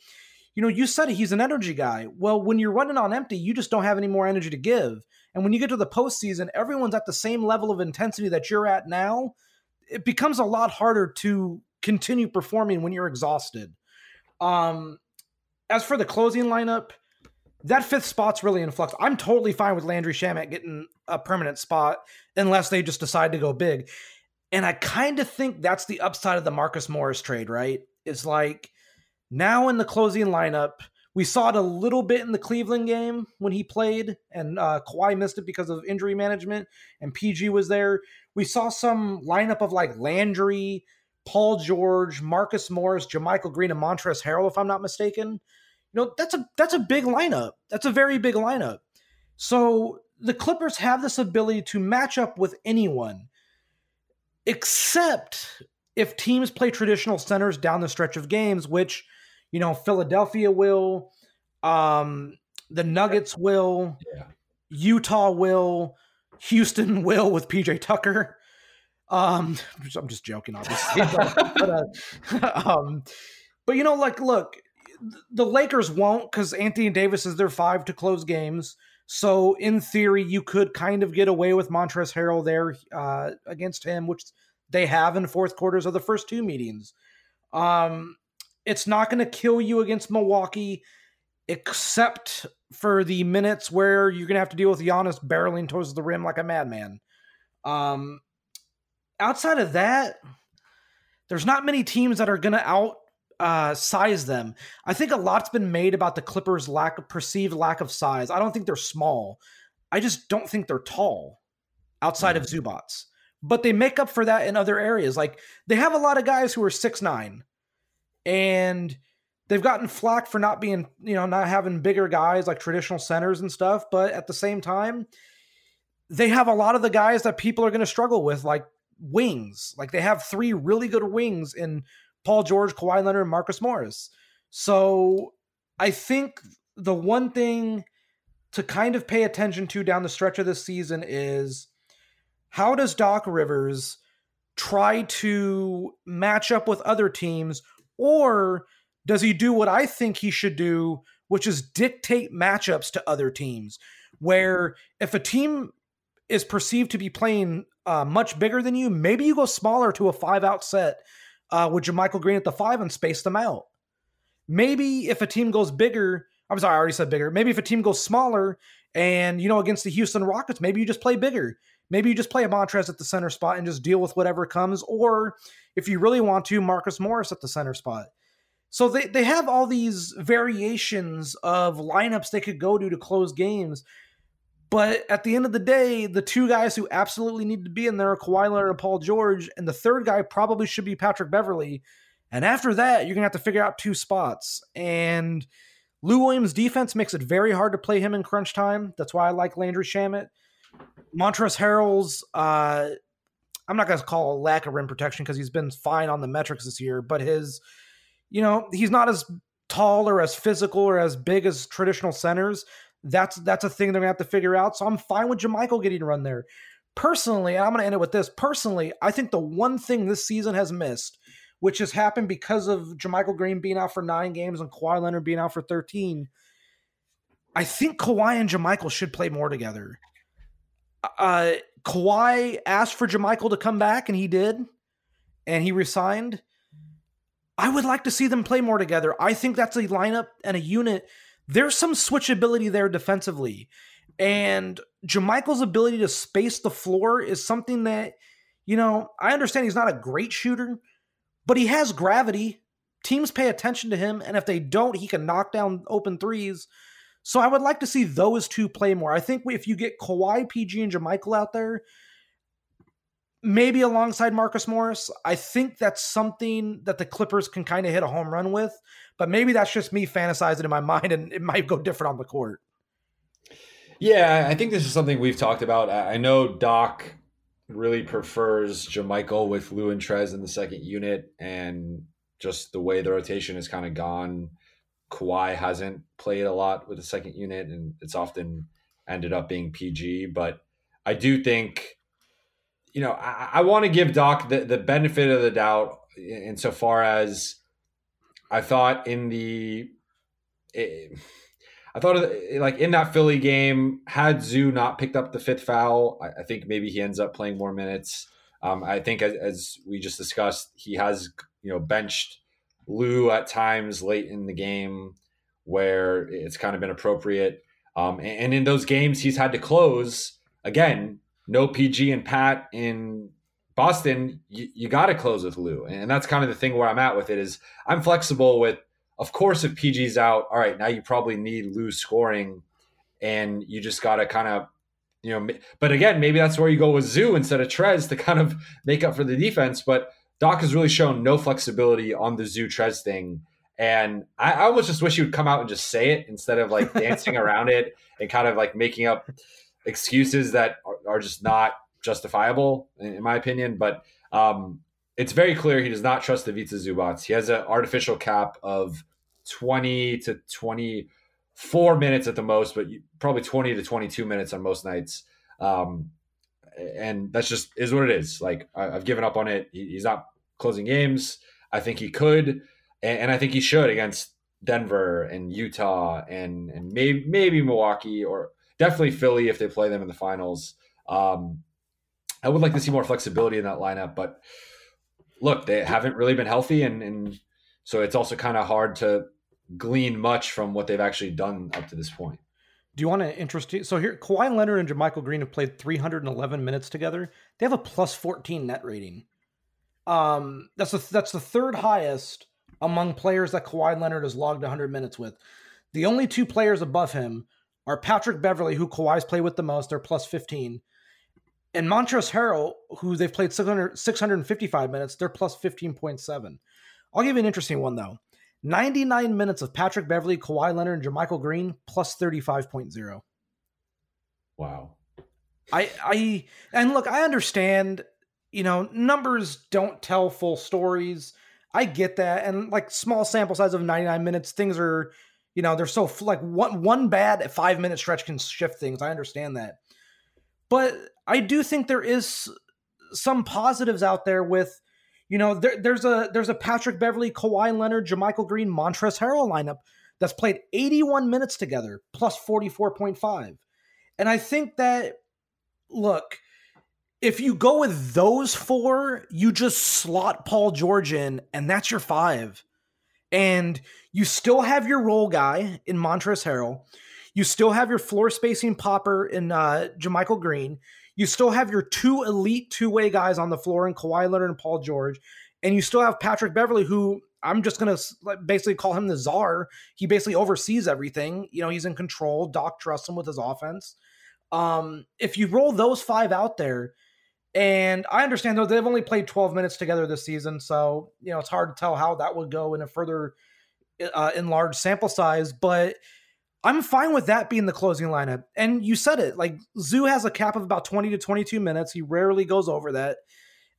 You know, you said he's an energy guy. Well, when you're running on empty, you just don't have any more energy to give. And when you get to the postseason, everyone's at the same level of intensity that you're at now. It becomes a lot harder to continue performing when you're exhausted. Um, as for the closing lineup, that fifth spot's really in flux. I'm totally fine with Landry Shamet getting a permanent spot unless they just decide to go big. And I kind of think that's the upside of the Marcus Morris trade, right? It's like now in the closing lineup, we saw it a little bit in the Cleveland game when he played, and uh, Kawhi missed it because of injury management, and PG was there. We saw some lineup of like Landry, Paul George, Marcus Morris, JaMychal Green, and Montrezl Harrell, if I'm not mistaken. You know, that's a that's a big lineup. That's a very big lineup. So the Clippers have this ability to match up with anyone except if teams play traditional centers down the stretch of games, which, you know, Philadelphia will, um, the Nuggets will, yeah. Utah will, Houston [laughs] will with PJ Tucker. Um, I'm just joking, obviously. [laughs] but, uh, [laughs] um, but you know, like, look, the Lakers won't because Anthony Davis is their five to close games. So in theory, you could kind of get away with Montrezl Harrell there uh, against him, which they have in fourth quarters of the first two meetings. Um, it's not going to kill you against Milwaukee, except for the minutes where you're going to have to deal with Giannis barreling towards the rim like a madman. Um, outside of that, there's not many teams that are going to out uh, size them. I think a lot's been made about the Clippers' lack of perceived lack of size. I don't think they're small. I just don't think they're tall outside mm-hmm. of Zubac. But they make up for that in other areas. Like they have a lot of guys who are six nine, and they've gotten flack for not being, you know, not having bigger guys like traditional centers and stuff. But at the same time, they have a lot of the guys that people are going to struggle with, like wings. Like they have three really good wings in Paul George, Kawhi Leonard, and Marcus Morris. So I think the one thing to kind of pay attention to down the stretch of this season is how does Doc Rivers try to match up with other teams, or does he do what I think he should do, which is dictate matchups to other teams? Where if a team is perceived to be playing uh, much bigger than you, maybe you go smaller to a five out set uh, with JaMychal Green at the five and space them out. Maybe if a team goes bigger, I'm sorry, I already said bigger. Maybe if a team goes smaller and, you know, against the Houston Rockets, maybe you just play bigger. Maybe you just play a Montrez at the center spot and just deal with whatever comes. Or if you really want to, Marcus Morris at the center spot. So they, they have all these variations of lineups they could go to to close games. But at the end of the day, the two guys who absolutely need to be in there are Kawhi Leonard and Paul George, and the third guy probably should be Patrick Beverley. And after that, you're gonna have to figure out two spots. And Lou Williams' defense makes it very hard to play him in crunch time. That's why I like Landry Shamet. Montrezl Harrell's, uh, I'm not gonna call a lack of rim protection because he's been fine on the metrics this year, but his, you know, he's not as tall or as physical or as big as traditional centers that's that's a thing they're gonna have to figure out. So I'm fine with JaMychal getting run there. Personally, and I'm gonna end it with this. Personally, I think the one thing this season has missed, which has happened because of JaMychal Green being out for nine games and Kawhi Leonard being out for 13. I think Kawhi and JaMychal should play more together. Uh, Kawhi asked for JaMychal to come back, and he did, and he resigned. I would like to see them play more together. I think that's a lineup and a unit there's some switchability there defensively. And JaMychal's ability to space the floor is something that, you know, I understand he's not a great shooter, but he has gravity. Teams pay attention to him, and if they don't, he can knock down open threes. So I would like to see those two play more. I think if you get Kawhi, PG, and JaMychal out there, maybe alongside Marcus Morris. I think that's something that the Clippers can kind of hit a home run with, but maybe that's just me fantasizing in my [laughs] mind and it might go different on the court. Yeah, I think this is something we've talked about. I know Doc really prefers JaMychal with Lou and Trez in the second unit, and just the way the rotation has kind of gone. Kawhi hasn't played a lot with the second unit, and it's often ended up being PG. But I do think, you know, I, I want to give Doc the, the benefit of the doubt insofar as I thought in the. It, I thought like in that Philly game, had Zoo not picked up the fifth foul, I, I think maybe he ends up playing more minutes. Um, I think as, as, we just discussed, he has you know benched Lou at times late in the game where it's kind of been appropriate. Um, and, and, in those games, he's had to close again. No PG and Pat in Boston. You, you got to close with Lou, and that's kind of the thing where I'm at with it. Is I'm flexible with of course, if PG's out, all right, now you probably need Lou scoring, and you just got to kind of, you know. But again, maybe that's where you go with Zoo instead of Trez to kind of make up for the defense. But Doc has really shown no flexibility on the Zoo Trez thing. And I, I almost just wish he would come out and just say it instead of like dancing [laughs] around it and kind of like making up excuses that are, are just not justifiable, in, in my opinion. But um, it's very clear he does not trust the Ivica Zubac. He has an artificial cap of 20 to 24 minutes at the most, but probably 20 to 22 minutes on most nights. Um, and that's just is what it is. Like I, have given up on it. He, he's not closing games. I think he could, and, and, I think he should against Denver and Utah and and maybe maybe Milwaukee or definitely Philly if they play them in the finals. Um, I would like to see more flexibility in that lineup, but look, they haven't really been healthy, and, and so it's also kind of hard to glean much from what they've actually done up to this point. Do you want to interest you? So here, Kawhi Leonard and JaMychal Green have played 311 minutes together. They have a plus 14 net rating. Um, that's the that's the third highest among players that Kawhi Leonard has logged 100 minutes with. The only two players above him are Patrick Beverley, who Kawhi's played with the most. They're plus 15, and Montrezl Harrell, who they've played 600, 655 minutes, they're plus 15.7. I'll give you an interesting one, though. 99 minutes of Patrick Beverley, Kawhi Leonard, and JaMychal Green, plus 35.0. Wow. I, I, and look, I understand, you know, numbers don't tell full stories. I get that. And like small sample size of 99 minutes, things are, you know, they're so like one, one bad five minute stretch can shift things. I understand that. But I do think there is some positives out there with, you know, there, there's a there's a Patrick Beverley, Kawhi Leonard, JaMychal Green, Montrezl Harrell lineup that's played 81 minutes together, plus 44.5. And I think that, look, if you go with those four, you just slot Paul George in, and that's your five. And you still have your role guy in Montrezl Harrell. You still have your floor spacing popper in uh, JaMychal Green. You still have your two elite two way guys on the floor in Kawhi Leonard and Paul George. And you still have Patrick Beverley, who I'm just going to basically call him the czar. He basically oversees everything. You know, he's in control. Doc trusts him with his offense. Um, if you roll those five out there, and I understand though they've only played 12 minutes together this season, so you know it's hard to tell how that would go in a further uh, enlarged sample size. But I'm fine with that being the closing lineup. And you said it, like Zoo has a cap of about 20 to 22 minutes. He rarely goes over that,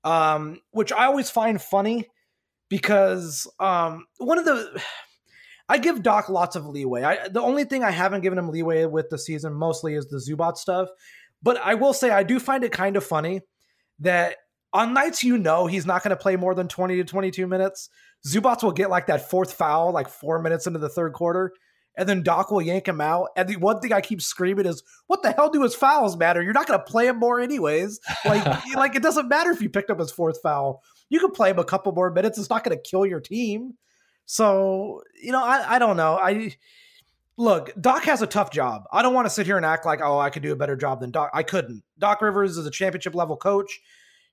um, which I always find funny because um, one of the I give Doc lots of leeway. I, the only thing I haven't given him leeway with the season mostly is the Zubac stuff. But I will say I do find it kind of funny that on nights you know he's not going to play more than 20 to 22 minutes, Zubac will get like that fourth foul like four minutes into the third quarter and then Doc will yank him out. And the one thing I keep screaming is, "What the hell do his fouls matter? You're not going to play him more anyways. Like, [laughs] like it doesn't matter if you picked up his fourth foul. You can play him a couple more minutes. It's not going to kill your team. So you know, I I don't know. I look, Doc has a tough job. I don't want to sit here and act like, oh, I could do a better job than Doc. I couldn't. Doc Rivers is a championship level coach.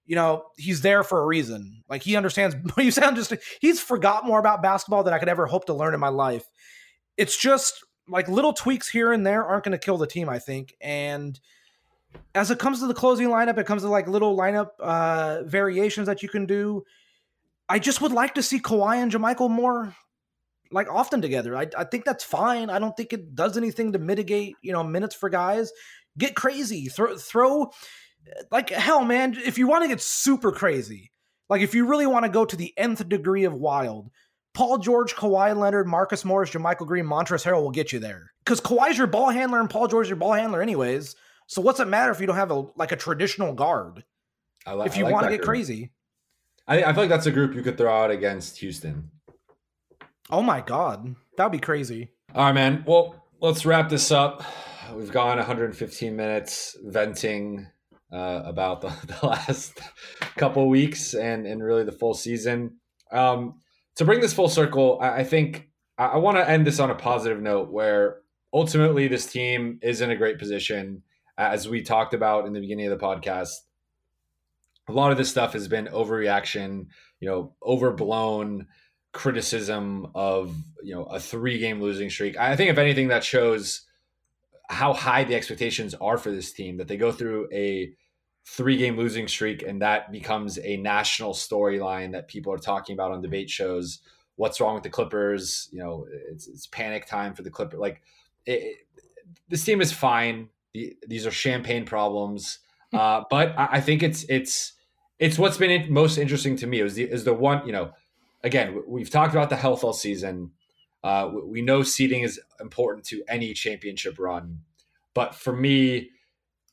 You know, he's there for a reason. Like he understands. [laughs] You sound just. He's forgot more about basketball than I could ever hope to learn in my life it's just like little tweaks here and there aren't going to kill the team, I think. And as it comes to the closing lineup, it comes to like little lineup uh, variations that you can do. I just would like to see Kawhi and JaMychal more like often together. I, I think that's fine. I don't think it does anything to mitigate, you know, minutes for guys. Get crazy. Throw throw like hell, man. If you want to get super crazy, like if you really want to go to the nth degree of wild, Paul George, Kawhi Leonard, Marcus Morris, JaMychal Green, Montrezl Harrell will get you there. Because Kawhi's your ball handler and Paul George's your ball handler anyways. So what's it matter if you don't have a like a traditional guard? Li- if you like want to get group. crazy. I, I feel like that's a group you could throw out against Houston. Oh my god, that'd be crazy. All right, man. Well, let's wrap this up. We've gone 115 minutes venting uh, about the, [laughs] the, last couple weeks and and really the full season. Um, to bring this full circle, I, I think I, I want to end this on a positive note where ultimately this team is in a great position. As we talked about in the beginning of the podcast, a lot of this stuff has been overreaction, you know, overblown criticism of you know a three game losing streak. I think if anything that shows how high the expectations are for this team that they go through a three game losing streak and that becomes a national storyline that people are talking about on debate shows. What's wrong with the Clippers? You know, it's, it's panic time for the Clipper. Like it, this team is fine. The, these are champagne problems, uh, but I, I think it's it's it's what's been most interesting to me is the is the one you know again, we've talked about the health all season. Uh, we know seeding is important to any championship run, but for me,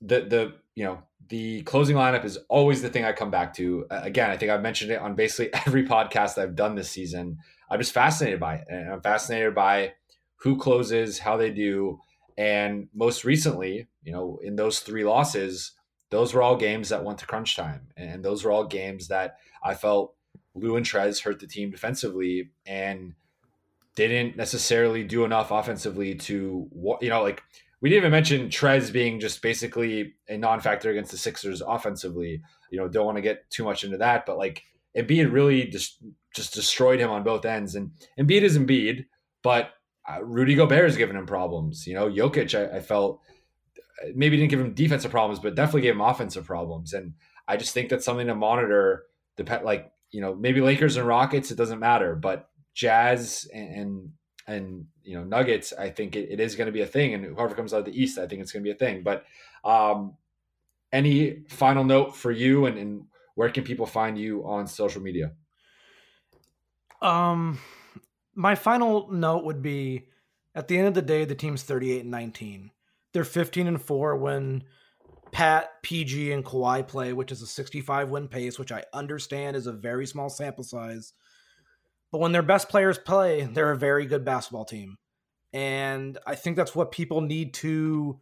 the the you know the closing lineup is always the thing I come back to. Again, I think I've mentioned it on basically [laughs] every podcast I've done this season. I'm just fascinated by it, and I'm fascinated by who closes, how they do, and most recently, you know, in those three losses, those were all games that went to crunch time, and those were all games that I felt Lou and Trez hurt the team defensively and didn't necessarily do enough offensively to you know like we didn't even mention Trez being just basically a non-factor against the Sixers offensively. You know, don't want to get too much into that, but like Embiid really just just destroyed him on both ends. And Embiid is Embiid, but uh, Rudy Gobert has given him problems. You know, Jokic, I, I felt maybe didn't give him defensive problems, but definitely gave him offensive problems. And I just think that's something to monitor. Depend like you know, maybe Lakers and Rockets, it doesn't matter, but Jazz and and, and you know Nuggets, I think it, it is going to be a thing, and whoever comes out of the East, I think it's going to be a thing. But um, any final note for you, and, and where can people find you on social media? Um, my final note would be, at the end of the day, the team's thirty-eight and nineteen. They're fifteen and four when Pat, PG, and Kawhi play, which is a 65 win pace, which I understand is a very small sample size. But when their best players play, they're a very good basketball team. And I think that's what people need to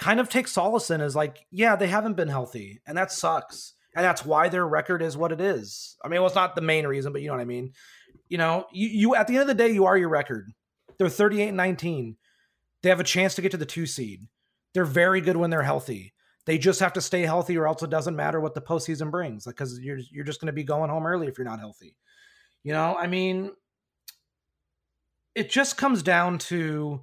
kind of take solace in is like, yeah, they haven't been healthy, and that sucks. And that's why their record is what it is. I mean, well, it's not the main reason, but you know what I mean. You know, you, you at the end of the day, you are your record. They're 38 and 19. They have a chance to get to the two seed. They're very good when they're healthy. They just have to stay healthy, or else it doesn't matter what the postseason brings. Like, because you're you're just going to be going home early if you're not healthy. You know, I mean, it just comes down to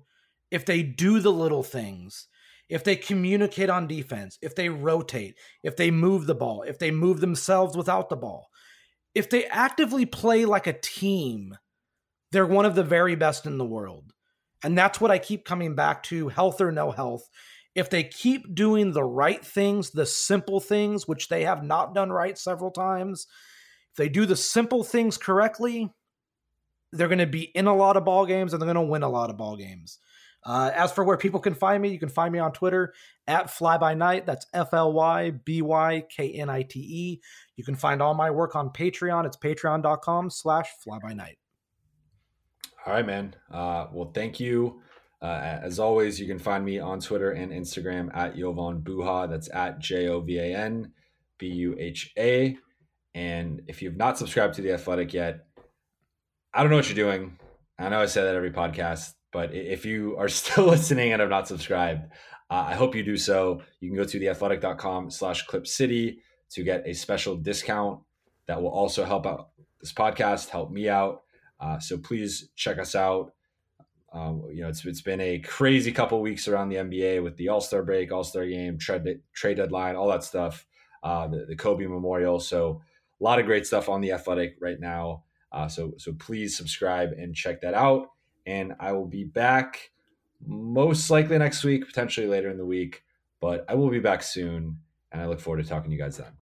if they do the little things, if they communicate on defense, if they rotate, if they move the ball, if they move themselves without the ball, if they actively play like a team, they're one of the very best in the world. And that's what I keep coming back to health or no health if they keep doing the right things, the simple things, which they have not done right several times, if they do the simple things correctly, they're going to be in a lot of ball games and they're going to win a lot of ball games. Uh, as for where people can find me, you can find me on Twitter at Fly By Night. That's F L Y B Y K N I T E. You can find all my work on Patreon. It's patreon.com slash fly by night. All right, man. Uh, well, thank you uh, as always, you can find me on Twitter and Instagram at Jovan Buha. That's at J O V A N B U H A. And if you've not subscribed to The Athletic yet, I don't know what you're doing. I know I say that every podcast, but if you are [laughs] still listening and have not subscribed, uh, I hope you do so. You can go to theathletic.com slash clip city to get a special discount that will also help out this podcast, help me out. Uh, so please check us out Um, you know, it's it's been a crazy couple weeks around the NBA with the All Star break, All Star game, trade trade deadline, all that stuff. Uh, the, the Kobe Memorial. So a lot of great stuff on the Athletic right now. Uh, so so please subscribe and check that out. And I will be back most likely next week, potentially later in the week, but I will be back soon. And I look forward to talking to you guys then.